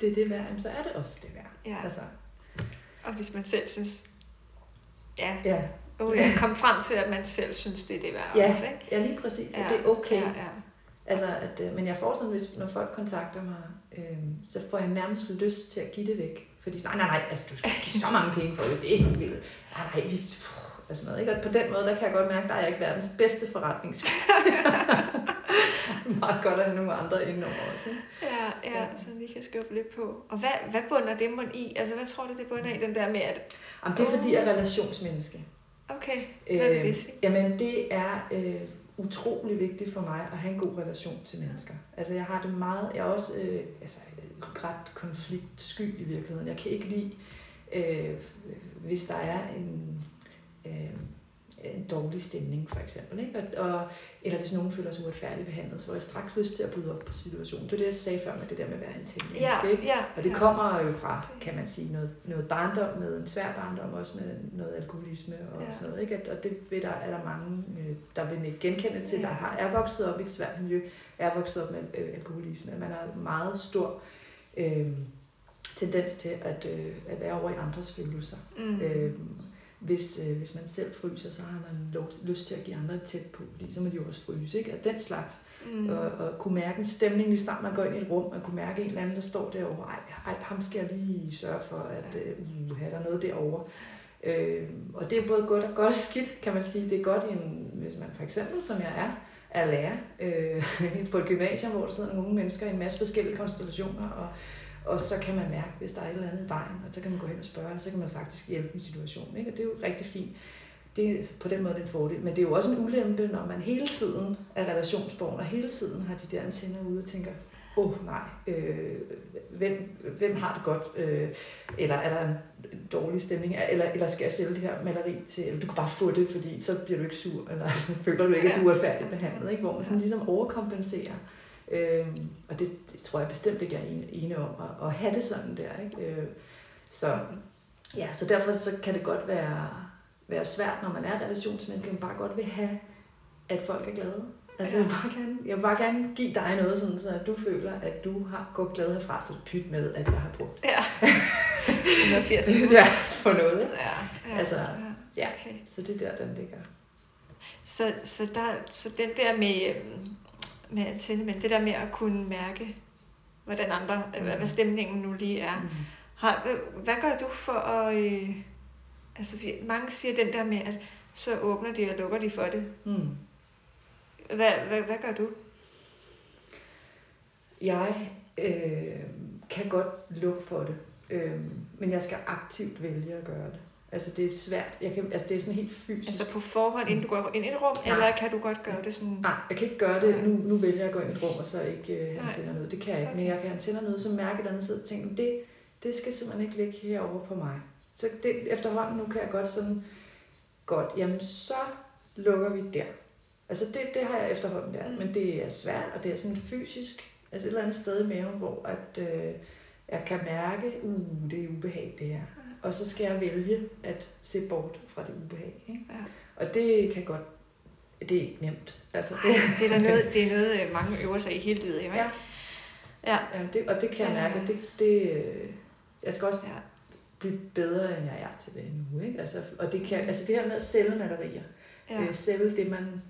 det er det værd, så er det også det værd. Ja. Altså, Og hvis man selv synes, ja, ja. oh, ja, kom frem til, at man selv synes, det er det værd Ja, også, ikke? ja, lige præcis. Ja. Det er okay. Ja, ja. Altså, at, øh, men jeg får sådan, hvis, når folk kontakter mig, øh, så får jeg nærmest lyst til at give det væk. Fordi nej, nej, nej, altså, du skal ikke give så mange penge for det. Det er helt vildt. Nej, nej, vi... Og sådan noget, ikke? Og på den måde, der kan jeg godt mærke, at der er jeg ikke verdens bedste forretningskvinde. Meget godt at have nogle andre indover også. Ikke? Ja, ja, Ja. så lige kan skubbe lidt på. Og hvad, hvad bunder det mon i? Altså, hvad tror du, det bunder i, den der med, at... Jamen, det er fordi, jeg er relationsmenneske. Okay, hvad vil det sige? Jamen, det er øh, utrolig vigtigt for mig at have en god relation til mennesker. Altså, jeg har det meget... Jeg er også øh, altså, ret konfliktsky i virkeligheden. Jeg kan ikke lide, øh, hvis der er en... Øh, en dårlig stemning, for eksempel. Ikke? Og, og, eller hvis nogen føler sig uretfærdigt behandlet, så får jeg straks lyst til at bryde op på situationen. Det er det, jeg sagde før med det der med at være en ting. Ja, ikke? ja. Og det ja. kommer jo fra, kan man sige, noget, noget barndom med en svær barndom, også med noget alkoholisme og Ja. sådan noget. Ikke? Og det ved der, er der mange, øh, der vil ikke genkende til, Ja. der har, er vokset op i et svært miljø, er vokset op med øh, alkoholisme. Man har meget stor øh, tendens til at, øh, at være over i andres følelser. Mm. Øh, hvis, øh, hvis man selv fryser, så har man lov, lyst til at give andre tæt på, fordi så må de jo også fryse, ikke? Og den slags. Mm. Og, og kunne mærke en stemning, lige snart man går ind i et rum, og kunne mærke en eller anden, der står derovre, ej, ej ham skal jeg lige sørge for, at øh, uh, have der noget derovre. Øh, og det er både godt og godt og skidt, kan man sige. Det er godt, i en, hvis man for eksempel, som jeg er, er lærer øh, på et gymnasium, hvor der sidder nogle unge mennesker i en masse forskellige konstellationer, og, og så kan man mærke, hvis der er et eller andet i vejen, og så kan man gå hen og spørge, og så kan man faktisk hjælpe en situation. Ikke? Og det er jo rigtig fint. Det er på den måde en fordel. Men det er jo også en ulempe, når man hele tiden er relationsborn, og hele tiden har de der antenner ude og tænker, åh oh, nej, øh, hvem, hvem har det godt? Øh, eller er der en dårlig stemning? Eller, eller skal jeg sælge det her maleri til? Eller du kan bare få det, fordi så bliver du ikke sur, eller føler du ikke, at du er færdigt behandlet. Ikke? Hvor man sådan ligesom overkompenserer. Øh, og det, det tror jeg bestemt ikke, jeg er ene, om, at, at have det sådan der. Ikke? Øh, så, ja, så derfor så kan det godt være, være svært, når man er relationsmenneske, man bare godt vil have, at folk er glade. Altså, jeg, vil bare gerne, jeg vil bare gerne give dig noget, sådan, så du føler, at du har gået glad herfra, så pyt med, at jeg har brugt. Ja. 180 timer. ja, for noget. Ja, ja, Altså, ja. ja. Okay. Så det er der, den ligger. Så, så, der, så den der med, øhm, med antenne, men det der med at kunne mærke, hvordan andre, mm. hvad, hvad stemningen nu lige er. Mm. Har, hvad- hvad gør du for at... Øh, altså, mange siger den der med, at så åbner de og lukker de for det. Mm. Hvad, hvad, hvad gør du? Jeg øh, kan godt lukke for det, øh, men jeg skal aktivt vælge at gøre det. Altså det er svært. Jeg kan, altså det er sådan helt fysisk. Altså på forhånd, inden du går ind i et rum, Nej. eller kan du godt gøre det sådan... Nej, jeg kan ikke gøre det. Nu, nu vælger jeg at gå ind i et rum, og så ikke øh, tænder noget. Det kan jeg ikke. Men Okay. jeg kan han tænder noget, så mærke et andet sted og tænke, det, det skal simpelthen ikke ligge herovre på mig. Så det, efterhånden nu kan jeg godt sådan, godt, jamen så lukker vi der. Altså det, det har jeg efterhånden der, Mm. men det er svært, og det er sådan fysisk, altså et eller andet sted i maven, hvor at, øh, jeg kan mærke, uh, det er ubehag det her. Og så skal jeg vælge at se bort fra det ubehag. Ikke? Ja. Og det kan godt det er ikke nemt. Altså, Ej, det er da noget, det er noget, øh, mange øver sig i hele livet, ikke? Ja. Ja. ja det, og det kan jeg mærke, det, det, øh, jeg skal også Ja. blive bedre, end jeg er til det nu. Ikke? Altså, og det, kan, altså det her med at sælge malerier, Ja. øh, sælge det, man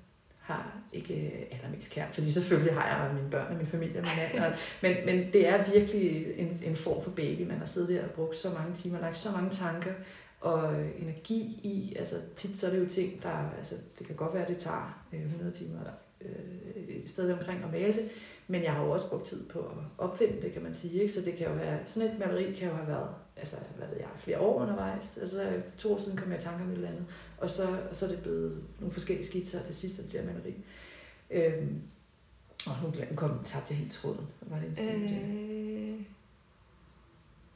har ikke allermest kær. fordi selvfølgelig har jeg mine børn og min familie og min mand, og, men, men det er virkelig en, en form for baby. Man har siddet der og brugt så mange timer, lagt så mange tanker og energi i. Altså tit så er det jo ting, der, altså det kan godt være, at det tager øh, 100 timer øh, et sted omkring at male det, men jeg har jo også brugt tid på at opfinde det, kan man sige. Ikke? Så det kan jo være, sådan et maleri kan jo have været, altså hvad ved jeg, flere år undervejs. Altså to år siden kom jeg i tanke om et eller andet, og så, og så er det blevet nogle forskellige skitser til sidst af det der maleri. Øhm, og nu kom, tabte jeg helt tråden. Hvad var det, jeg det? Øh,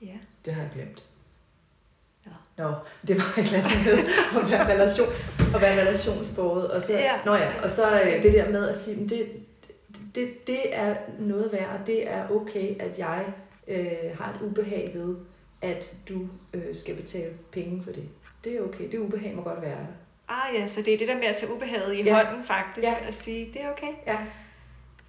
ja. det har jeg glemt. Ja. Nå, det var et eller andet med at være, relation, at være relationsbordet. Og så, Ja. Nå ja, og så øh, det der med at sige, det, det, det er noget værd, og det er okay, at jeg øh, har et ubehag ved, at du øh, skal betale penge for det. Det er okay. Det ubehag må godt være der. Ah ja, så det er det der med at tage ubehaget i Ja. hånden faktisk, Ja. og sige, det er okay. Ja.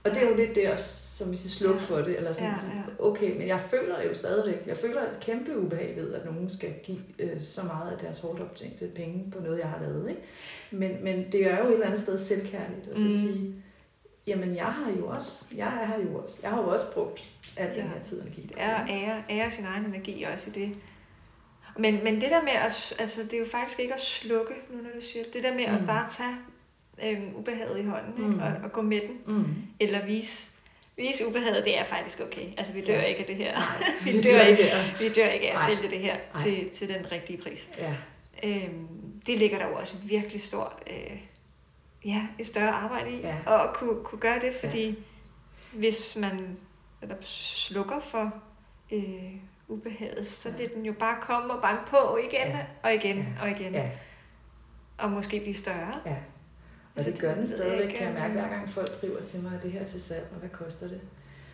Og det er jo lidt det også, som vi siger, slukke Ja. for det. Eller sådan, Ja, ja. Okay, men jeg føler det jo stadigvæk. Jeg føler et kæmpe ubehag ved, at nogen skal give øh, så meget af deres hårdt optjente penge på noget, jeg har lavet. Ikke? Men, men det er jo et eller andet sted selvkærligt at så Mm. sige, jamen jeg har jo også, jeg her jo også. Jeg har jo også brugt al den Ja. her tid og energi. Det er at ære, ære sin egen energi også i det. Men, men det der med at, altså det er jo faktisk ikke at slukke, nu når du siger det, det der med mm. at bare tage øhm, ubehaget i hånden, ikke? Mm. Og, og gå med den, Mm. eller vise, vise ubehaget, det er faktisk okay. Altså vi dør Ja. ikke af det her. vi, Det dør ikke, det. vi dør ikke af at Nej. sælge det her Nej. til, til den rigtige pris. Ja, Øhm, det ligger der jo også virkelig stort, øh, ja, et større arbejde i. Ja. Og at kunne, kunne gøre det, fordi ja. hvis man eller slukker for øh, ubehaget, så Ja. vil den jo bare komme og banke på igen Ja. og igen Ja. og igen. ja, Og måske blive større. ja. Og Altså, det gør den stadigvæk, kan jeg mærke, hver gang folk skriver til mig, at det her er til salg, og hvad koster det?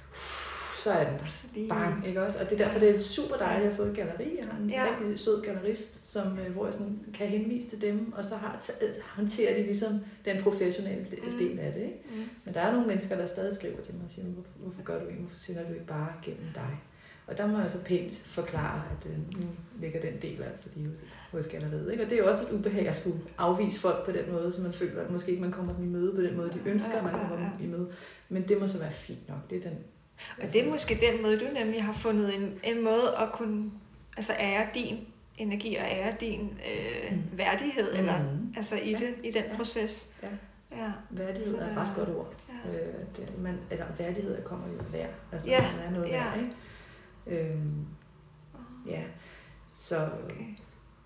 Uff, Så er den der. Bang, ikke også? Og det er derfor, det er super dejligt at få et galleri. Jeg har en Ja. rigtig sød gallerist, som, øh, hvor jeg sådan kan henvise til dem, og så har, øh, håndterer de ligesom den professionelle del, Mm. del af det. Ikke? Mm. Men der er nogle mennesker, der stadig skriver til mig og siger, hvorfor, gør du ikke, hvorfor sender du ikke bare gennem dig? Og der må jeg så pænt forklare, at øh, nu ligger den del altså lige hos, hos galleriet. Ikke? Og det er jo også et ubehag at skulle afvise folk på den måde, så man føler, at måske ikke man kommer dem i møde på den måde, de ønsker, at man kommer dem i møde. Men det må så være fint nok. Det er den, Og det er måske den måde, du nemlig har fundet en, en måde at kunne altså ære din energi og ære din øh, Mm. værdighed, eller Mhm. altså i, Ja. det, i den Ja. proces. Ja. Ja. Værdighed Så er et ret godt ord. ja. Øh, det, man, eller værdighed kommer jo værd. Altså, Ja, man er noget ja. værd, ikke? Øhm, ja. Så, Okay.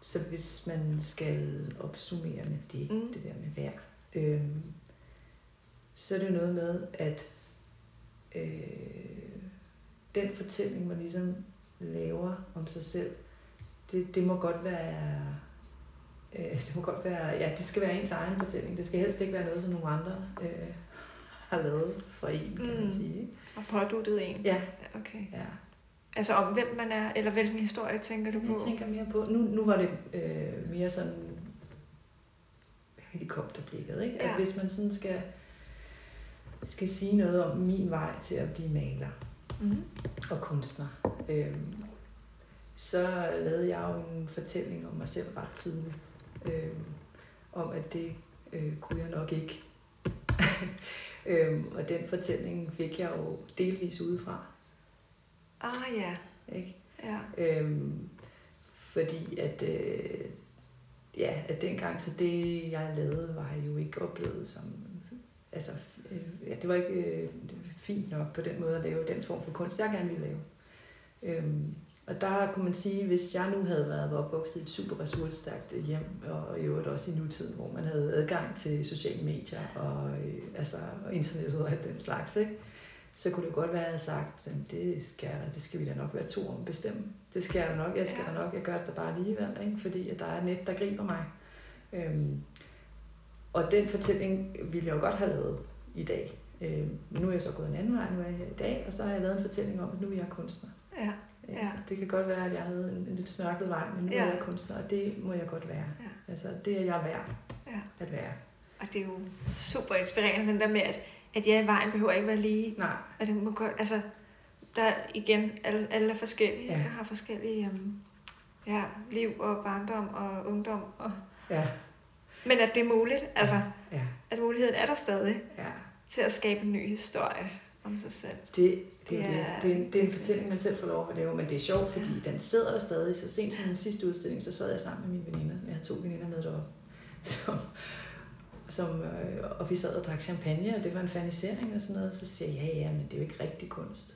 så hvis man skal opsummere med det, Mm. mm. det der med værd, øhm, så er det jo noget med, at øh, den fortælling, man ligesom laver om sig selv, det, det må godt være øh, det må godt være, ja, det skal være ens egen fortælling. Det skal helst ikke være noget, som nogle andre øh, har lavet for en, kan Mm. man sige. Og påduttet en. Ja, Okay. ja. Altså om hvem man er, eller hvilken historie tænker du på? Jeg tænker mere på, nu, nu var det øh, mere sådan helikopterblikket, ikke? At Ja. hvis man sådan skal, skal sige noget om min vej til at blive maler Mm. og kunstner, øh, så lavede jeg jo en fortælling om mig selv ret tidligt. Øh, om at det øh, kunne jeg nok ikke. øhm, og den fortælling fik jeg jo delvis udefra. Ah ja, Ikke? ja. Øhm, fordi at, øh, ja, at dengang, så det jeg lavede, var jo ikke oplevet som, altså, øh, ja, det var ikke øh, fint nok på den måde at lave den form for kunst, jeg gerne ville lave. Øhm, og der kunne man sige, hvis jeg nu havde været opvokset i et super ressourcestærkt hjem, og i øvrigt også i nutiden, hvor man havde adgang til sociale medier og, øh, altså, og internettet og alt den slags, ikke? så kunne det godt være, at jeg havde sagt, "Jamen, det skal, det skal vi da nok være to om at bestemme. Det skal jeg da nok, jeg skal Ja. da nok, jeg gør det bare alligevel, ikke? fordi at der er net, der griber mig. Øhm, og den fortælling ville jeg jo godt have lavet i dag. Men nu er jeg så gået en anden vej, nu er jeg her i dag, og så har jeg lavet en fortælling om, at nu er jeg kunstner. Ja, Ja. Ja. Det kan godt være, at jeg havde en, en lidt snørklet vej, men nu Ja. er jeg kunstner, og det må jeg godt være. Ja. Altså, det er jeg værd ja. at være. Og det er jo super inspirerende, den der med, at, at ja, vejen behøver ikke være lige. Nej. Og det må godt, altså, der er igen, alle, alle er forskellige, Ja. har forskellige um, ja, liv og barndom og ungdom. Og, Ja. men at det er muligt, altså, Ja. At muligheden er der stadig Ja. til at skabe en ny historie om sig selv. Det, det, er Det det. er- Det, er en, det er en fortælling, man selv får lov at lave, men det er sjovt, fordi den sidder der stadig. Så sent som den sidste udstilling, så sad jeg sammen med mine veninder. Jeg havde to veninder med deroppe. Som, som, øh, og vi sad og drak champagne, og det var en fanisering og sådan noget. Så siger jeg, ja, ja, men det er jo ikke rigtig kunst.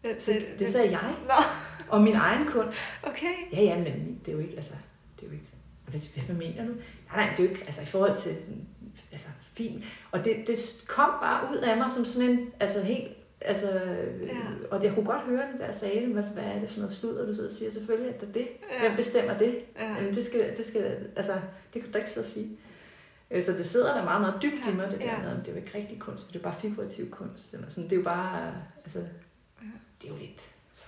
Hvem Så selv? det sagde jeg, Nå, og min egen kunst. okay. Ja, ja, men det er jo ikke, altså, det er jo ikke, hvad, hvad mener du? Nej, nej, det er jo ikke, altså i forhold til, sådan, altså fint. Og det, det kom bare ud af mig som sådan en, altså helt, altså, ja. og jeg kunne godt høre det, jeg sagde det, hvad, hvad er det for noget sludder, du sidder og siger, selvfølgelig er det det. Ja. Hvem bestemmer det? Ja. Jamen, det skal, det skal, altså, det kan du ikke og sige. Øh, Så det sidder der meget, meget dybt i mig, det der Ja. med, at det er jo ikke rigtig kunst, for det er bare figurativ kunst. Eller sådan. Det er jo bare, altså, det er jo lidt, så,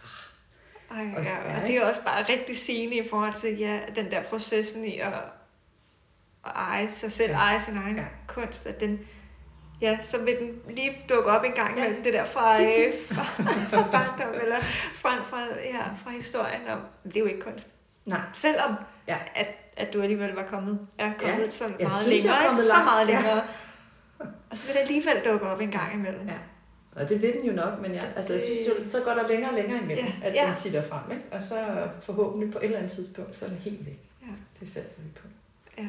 Ej, Og- ja, ja, og det er også bare rigtig sigende i forhold til ja, den der processen i at, at eje sig selv, Ja. ja. eje sin egen Ja. ja. kunst, at den, ja, så vil den lige dukke op en gang Ja. imellem det der fra, øh, fra, fra barndom, eller fra, fra, ja, fra historien om, det er jo ikke kunst. nej. Selvom, Ja. at, at du alligevel var kommet, er kommet Ja. ja. så Jeg meget synes, jeg er længere, kommet så langt. meget Ja. længere. Og så vil det alligevel dukke op en gang imellem. Ja. Og det vil den jo nok, men jeg, altså, jeg synes jo, så går der længere og længere imellem, Ja, at ja. den titter frem. Ikke? Og så forhåbentlig på et eller andet tidspunkt, så er den helt væk. Ja. Det satser vi på. Ja.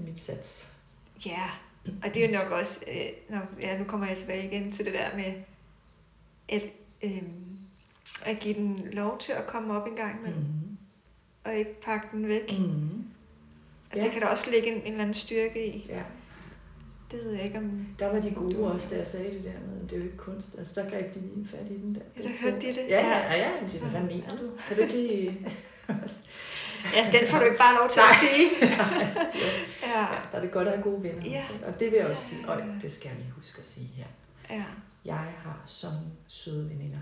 Det er mit sats. Ja, og det er nok også, øh, når, ja, nu kommer jeg tilbage igen til det der med, at, øh, at give den lov til at komme op en gang imellem, Mm. og ikke pakke den væk. Mm. Mm. Og Ja. det kan der også ligge en, en eller anden styrke i. Ja. Det ved jeg ikke om... Der var de gode også, da jeg sagde det der med, at det er jo ikke kunst. Altså, der greb de lige fat i den der. Ja, der hørte de det. Ja, ja, Ja. ja. ja. De sagde, hvad mener du? Kan du ikke lige... Ja, den får du ikke bare lov til at sige. ja. ja, der er det godt at have gode venner. Ja. Også, ikke? og det vil jeg også sige. Og det skal jeg lige huske at sige her. ja. Jeg har sådan søde veninder,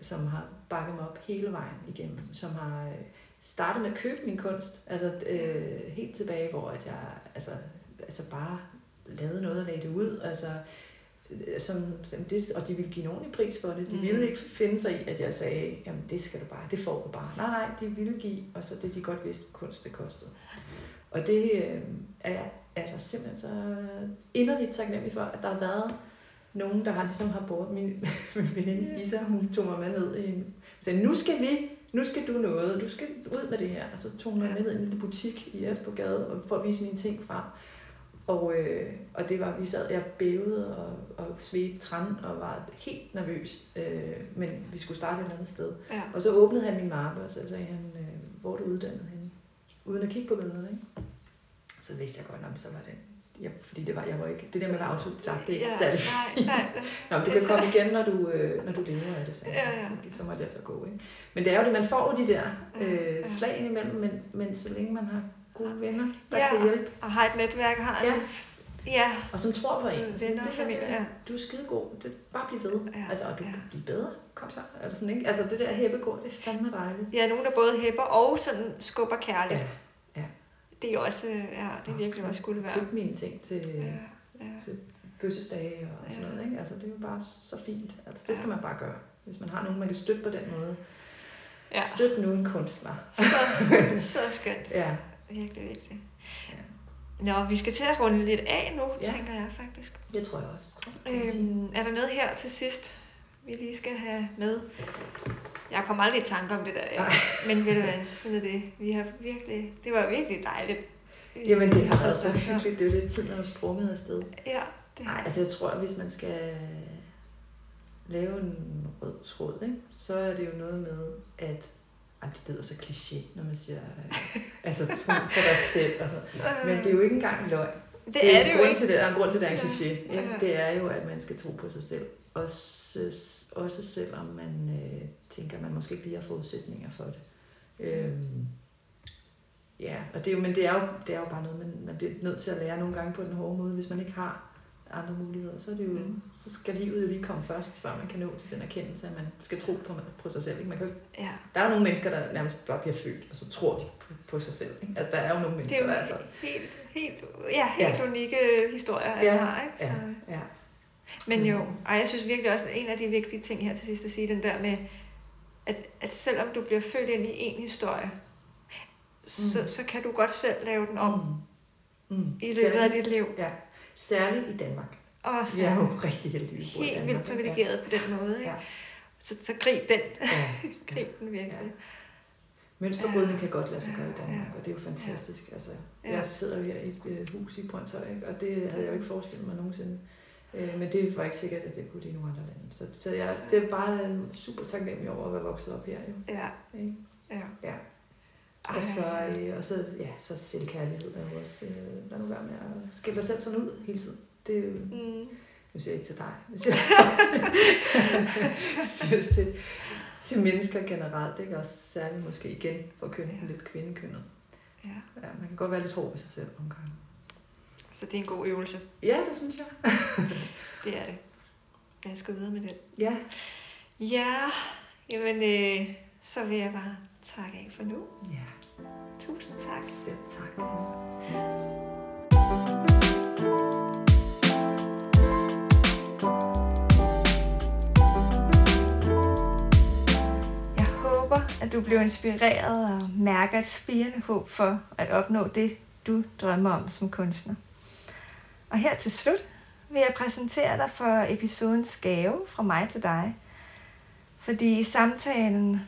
som har bakket mig op hele vejen igennem, som har øh, startet med at købe min kunst, altså øh, helt tilbage, hvor at jeg altså, altså bare lavede noget og lagde det ud, altså øh, som, som det, og de ville give nogen i pris for det. De ville ikke finde sig i, at jeg sagde, jamen det skal du bare, det får du bare. Nej, nej, de ville give, og så det de godt vidste, kunst det kostede. Og det øh, er jeg altså simpelthen så inderligt taknemmelig for, at der har været nogen, der har ligesom har båret min, min veninde Isa, hun tog mig med ned i en, sagde, nu skal vi, nu skal du noget, du skal ud med det her. Og så tog hun mig med ned i en lille butik i Asbogade og for at vise mine ting frem. Og, øh, og det var, vi sad, jeg bævede og, og svedte træn og var helt nervøs. Øh, men vi skulle starte et andet sted. ja. Og så åbnede han min mappe, og så sagde han, øh, hvor er du uddannet henne? Uden at kigge på billedet, ikke? Så vidste jeg godt, om så var det. Ja, fordi det var, jeg var ikke, det der med at være autodidakt, det er ikke ja, særlig Nej, nej. Nå, men du kan komme igen, når du, øh, når du lever af det, sagde Ja, ja. Så, så må det så gå. Ikke? Men det er jo det, man får de der øh, ja. slag imellem, men, men så længe man har gode venner, der Ja. kan hjælpe, Og har et netværk, har Ja. en... Ja. og som tror på en. Så venner og det familie, det- ja. Du er skidegod, det, bare bliv ved. Ja, Altså, og du ja. kan blive bedre. Kom så. Eller sådan, ikke? Altså, det der hæppegård, det er fandme dejligt. Ja, nogen, der både hæpper og sådan skubber kærligt. Ja. Det er også, øh, ja, det er virkelig også skulle være. Køb mine ting til, Ja, ja. til fødselsdage og sådan Ja. noget. Ikke? Altså, det er jo bare så fint. Altså, det skal man bare gøre. Hvis man har nogen, man kan støtte på den måde. ja. Støt nu en kunstner. Så, så skønt. Ja. Virkelig vigtigt. Ja. Nå, vi skal til at runde lidt af nu, ja. tænker jeg faktisk. Det tror jeg også. Øhm, er der noget her til sidst, vi lige skal have med? Jeg kommer aldrig i tanke om det der, Nej. men ved du hvad, sådan er det. Vi har virkelig, det var virkelig dejligt. Jamen, det har været så hyggeligt. Det er jo lidt tid, når du sprunget afsted. Ja, det Nej, altså jeg tror, at hvis man skal lave en rød tråd, ikke, så er det jo noget med, at ej, det lyder så kliché, når man siger, øh, altså tro på dig selv. Og sådan. Men det er jo ikke engang løgn. det, det er en det jo ikke. Til det, der er en grund til, at det er en Ja. kliché. Ikke? Ja. Det er jo, at man skal tro på sig selv. Også, også selvom man øh, tænker, at man måske ikke lige har forudsætninger for det. Øhm, ja, og det er jo, men det er, jo, det er jo bare noget, man, man bliver nødt til at lære nogle gange på den hårde måde, hvis man ikke har andre muligheder, så, er det jo, mm. så skal livet jo lige komme først, før man kan nå til den erkendelse, at man skal tro på, på sig selv. Ikke? Man kan, Ja. der er jo nogle mennesker, der nærmest bare bliver født, og så tror de på, på sig selv. Ikke? Altså, der er jo nogle Det mennesker, er jo der er så... helt, helt, ja, helt ja. unikke historier. Ja, jeg har. Ikke? Så, Ja, ja. Men jo, Mm. og jeg synes virkelig også, at en af de vigtige ting her til sidst at sige, den der med, at, at selvom du bliver født ind i en historie, så, Mm. så kan du godt selv lave den om Mm. Mm. i løbet af Særligt- dit liv. Ja, særligt i Danmark. Og så Vi er jo rigtig bor i helt Danmark. vildt privilegeret på den måde. Ikke? Ja. Så, så grib den. Ja. ja. Grib den virkelig. Ja. Mønsterbrydning kan godt lade sig gøre i Danmark, Ja. og det er jo fantastisk. Altså, Ja. jeg sidder jo her i et øh, hus i Brøndshøj, ikke? og det havde jeg jo ikke forestillet mig nogensinde. Øh, Men det var ikke sikkert, at det kunne det i nogle andre lande. Så, så jeg, det er bare super taknemmelig over at være vokset op her. Jo. Ja, Ikke? ja. Ja. Ej. Og så, øh, og så, ja, så selvkærlighed er jo også, øh, lad nu være med at skille dig selv sådan ud hele tiden. Det er jo, Mm. nu siger jeg ikke til dig, jeg siger jeg siger det til, til mennesker generelt, ikke? Også særligt måske igen for kønnet, Ja. lidt kvindekønnet. Ja. Ja, man kan godt være lidt hård ved sig selv nogle gange. Så det er en god øvelse. Ja, det synes jeg. Det er det. Jeg skal videre med den. Ja, Ja, jamen øh, så vil jeg bare takke af for nu. ja. Tusind tak. Selv tak. Jeg håber, at du bliver inspireret og mærker et spirende håb for at opnå det, du drømmer om som kunstner. Og her til slut vil jeg præsentere dig for episodens gave fra mig til dig. Fordi i samtalen,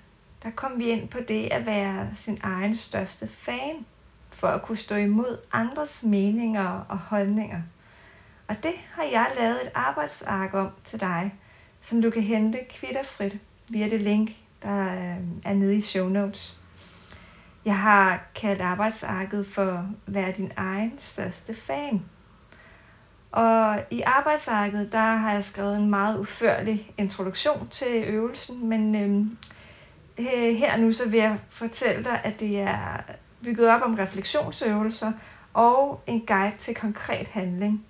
der kom vi ind på det at være sin egen største fan, for at kunne stå imod andres meninger og holdninger. Og det har jeg lavet et arbejdsark om til dig, som du kan hente kvitterfrit via det link, der øh, er nede i show notes. Jeg har kaldt arbejdsarket for Vær din egen største fan. Og i arbejdsarket, der har jeg skrevet en meget uførlig introduktion til øvelsen, men øh, her nu så vil jeg fortælle dig, at det er bygget op om refleksionsøvelser og en guide til konkret handling.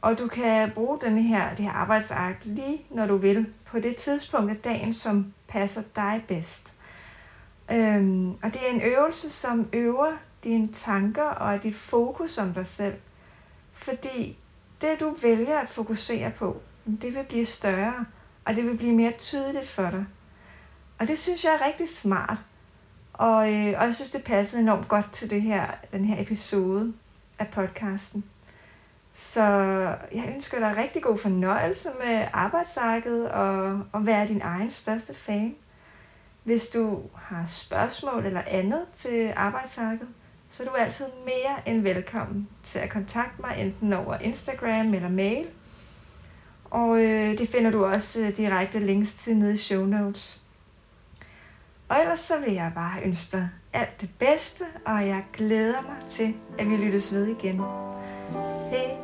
Og du kan bruge denne her, det her arbejdsark lige når du vil, på det tidspunkt af dagen, som passer dig bedst. Øhm, og det er en øvelse, som øver dine tanker og dit fokus om dig selv. Fordi det, du vælger at fokusere på, det vil blive større, og det vil blive mere tydeligt for dig. Og det synes jeg er rigtig smart. Og, øh, og jeg synes, det passer enormt godt til det her, den her episode af podcasten. Så jeg ønsker dig rigtig god fornøjelse med arbejdsarket og, og være din egen største fan. Hvis du har spørgsmål eller andet til arbejdsarket, så du er du altid mere end velkommen til at kontakte mig enten over Instagram eller mail. Og øh, det finder du også øh, direkte links til nede i show notes. Og ellers så vil jeg bare ønske dig alt det bedste, og jeg glæder mig til, at vi lyttes ved igen. Hej!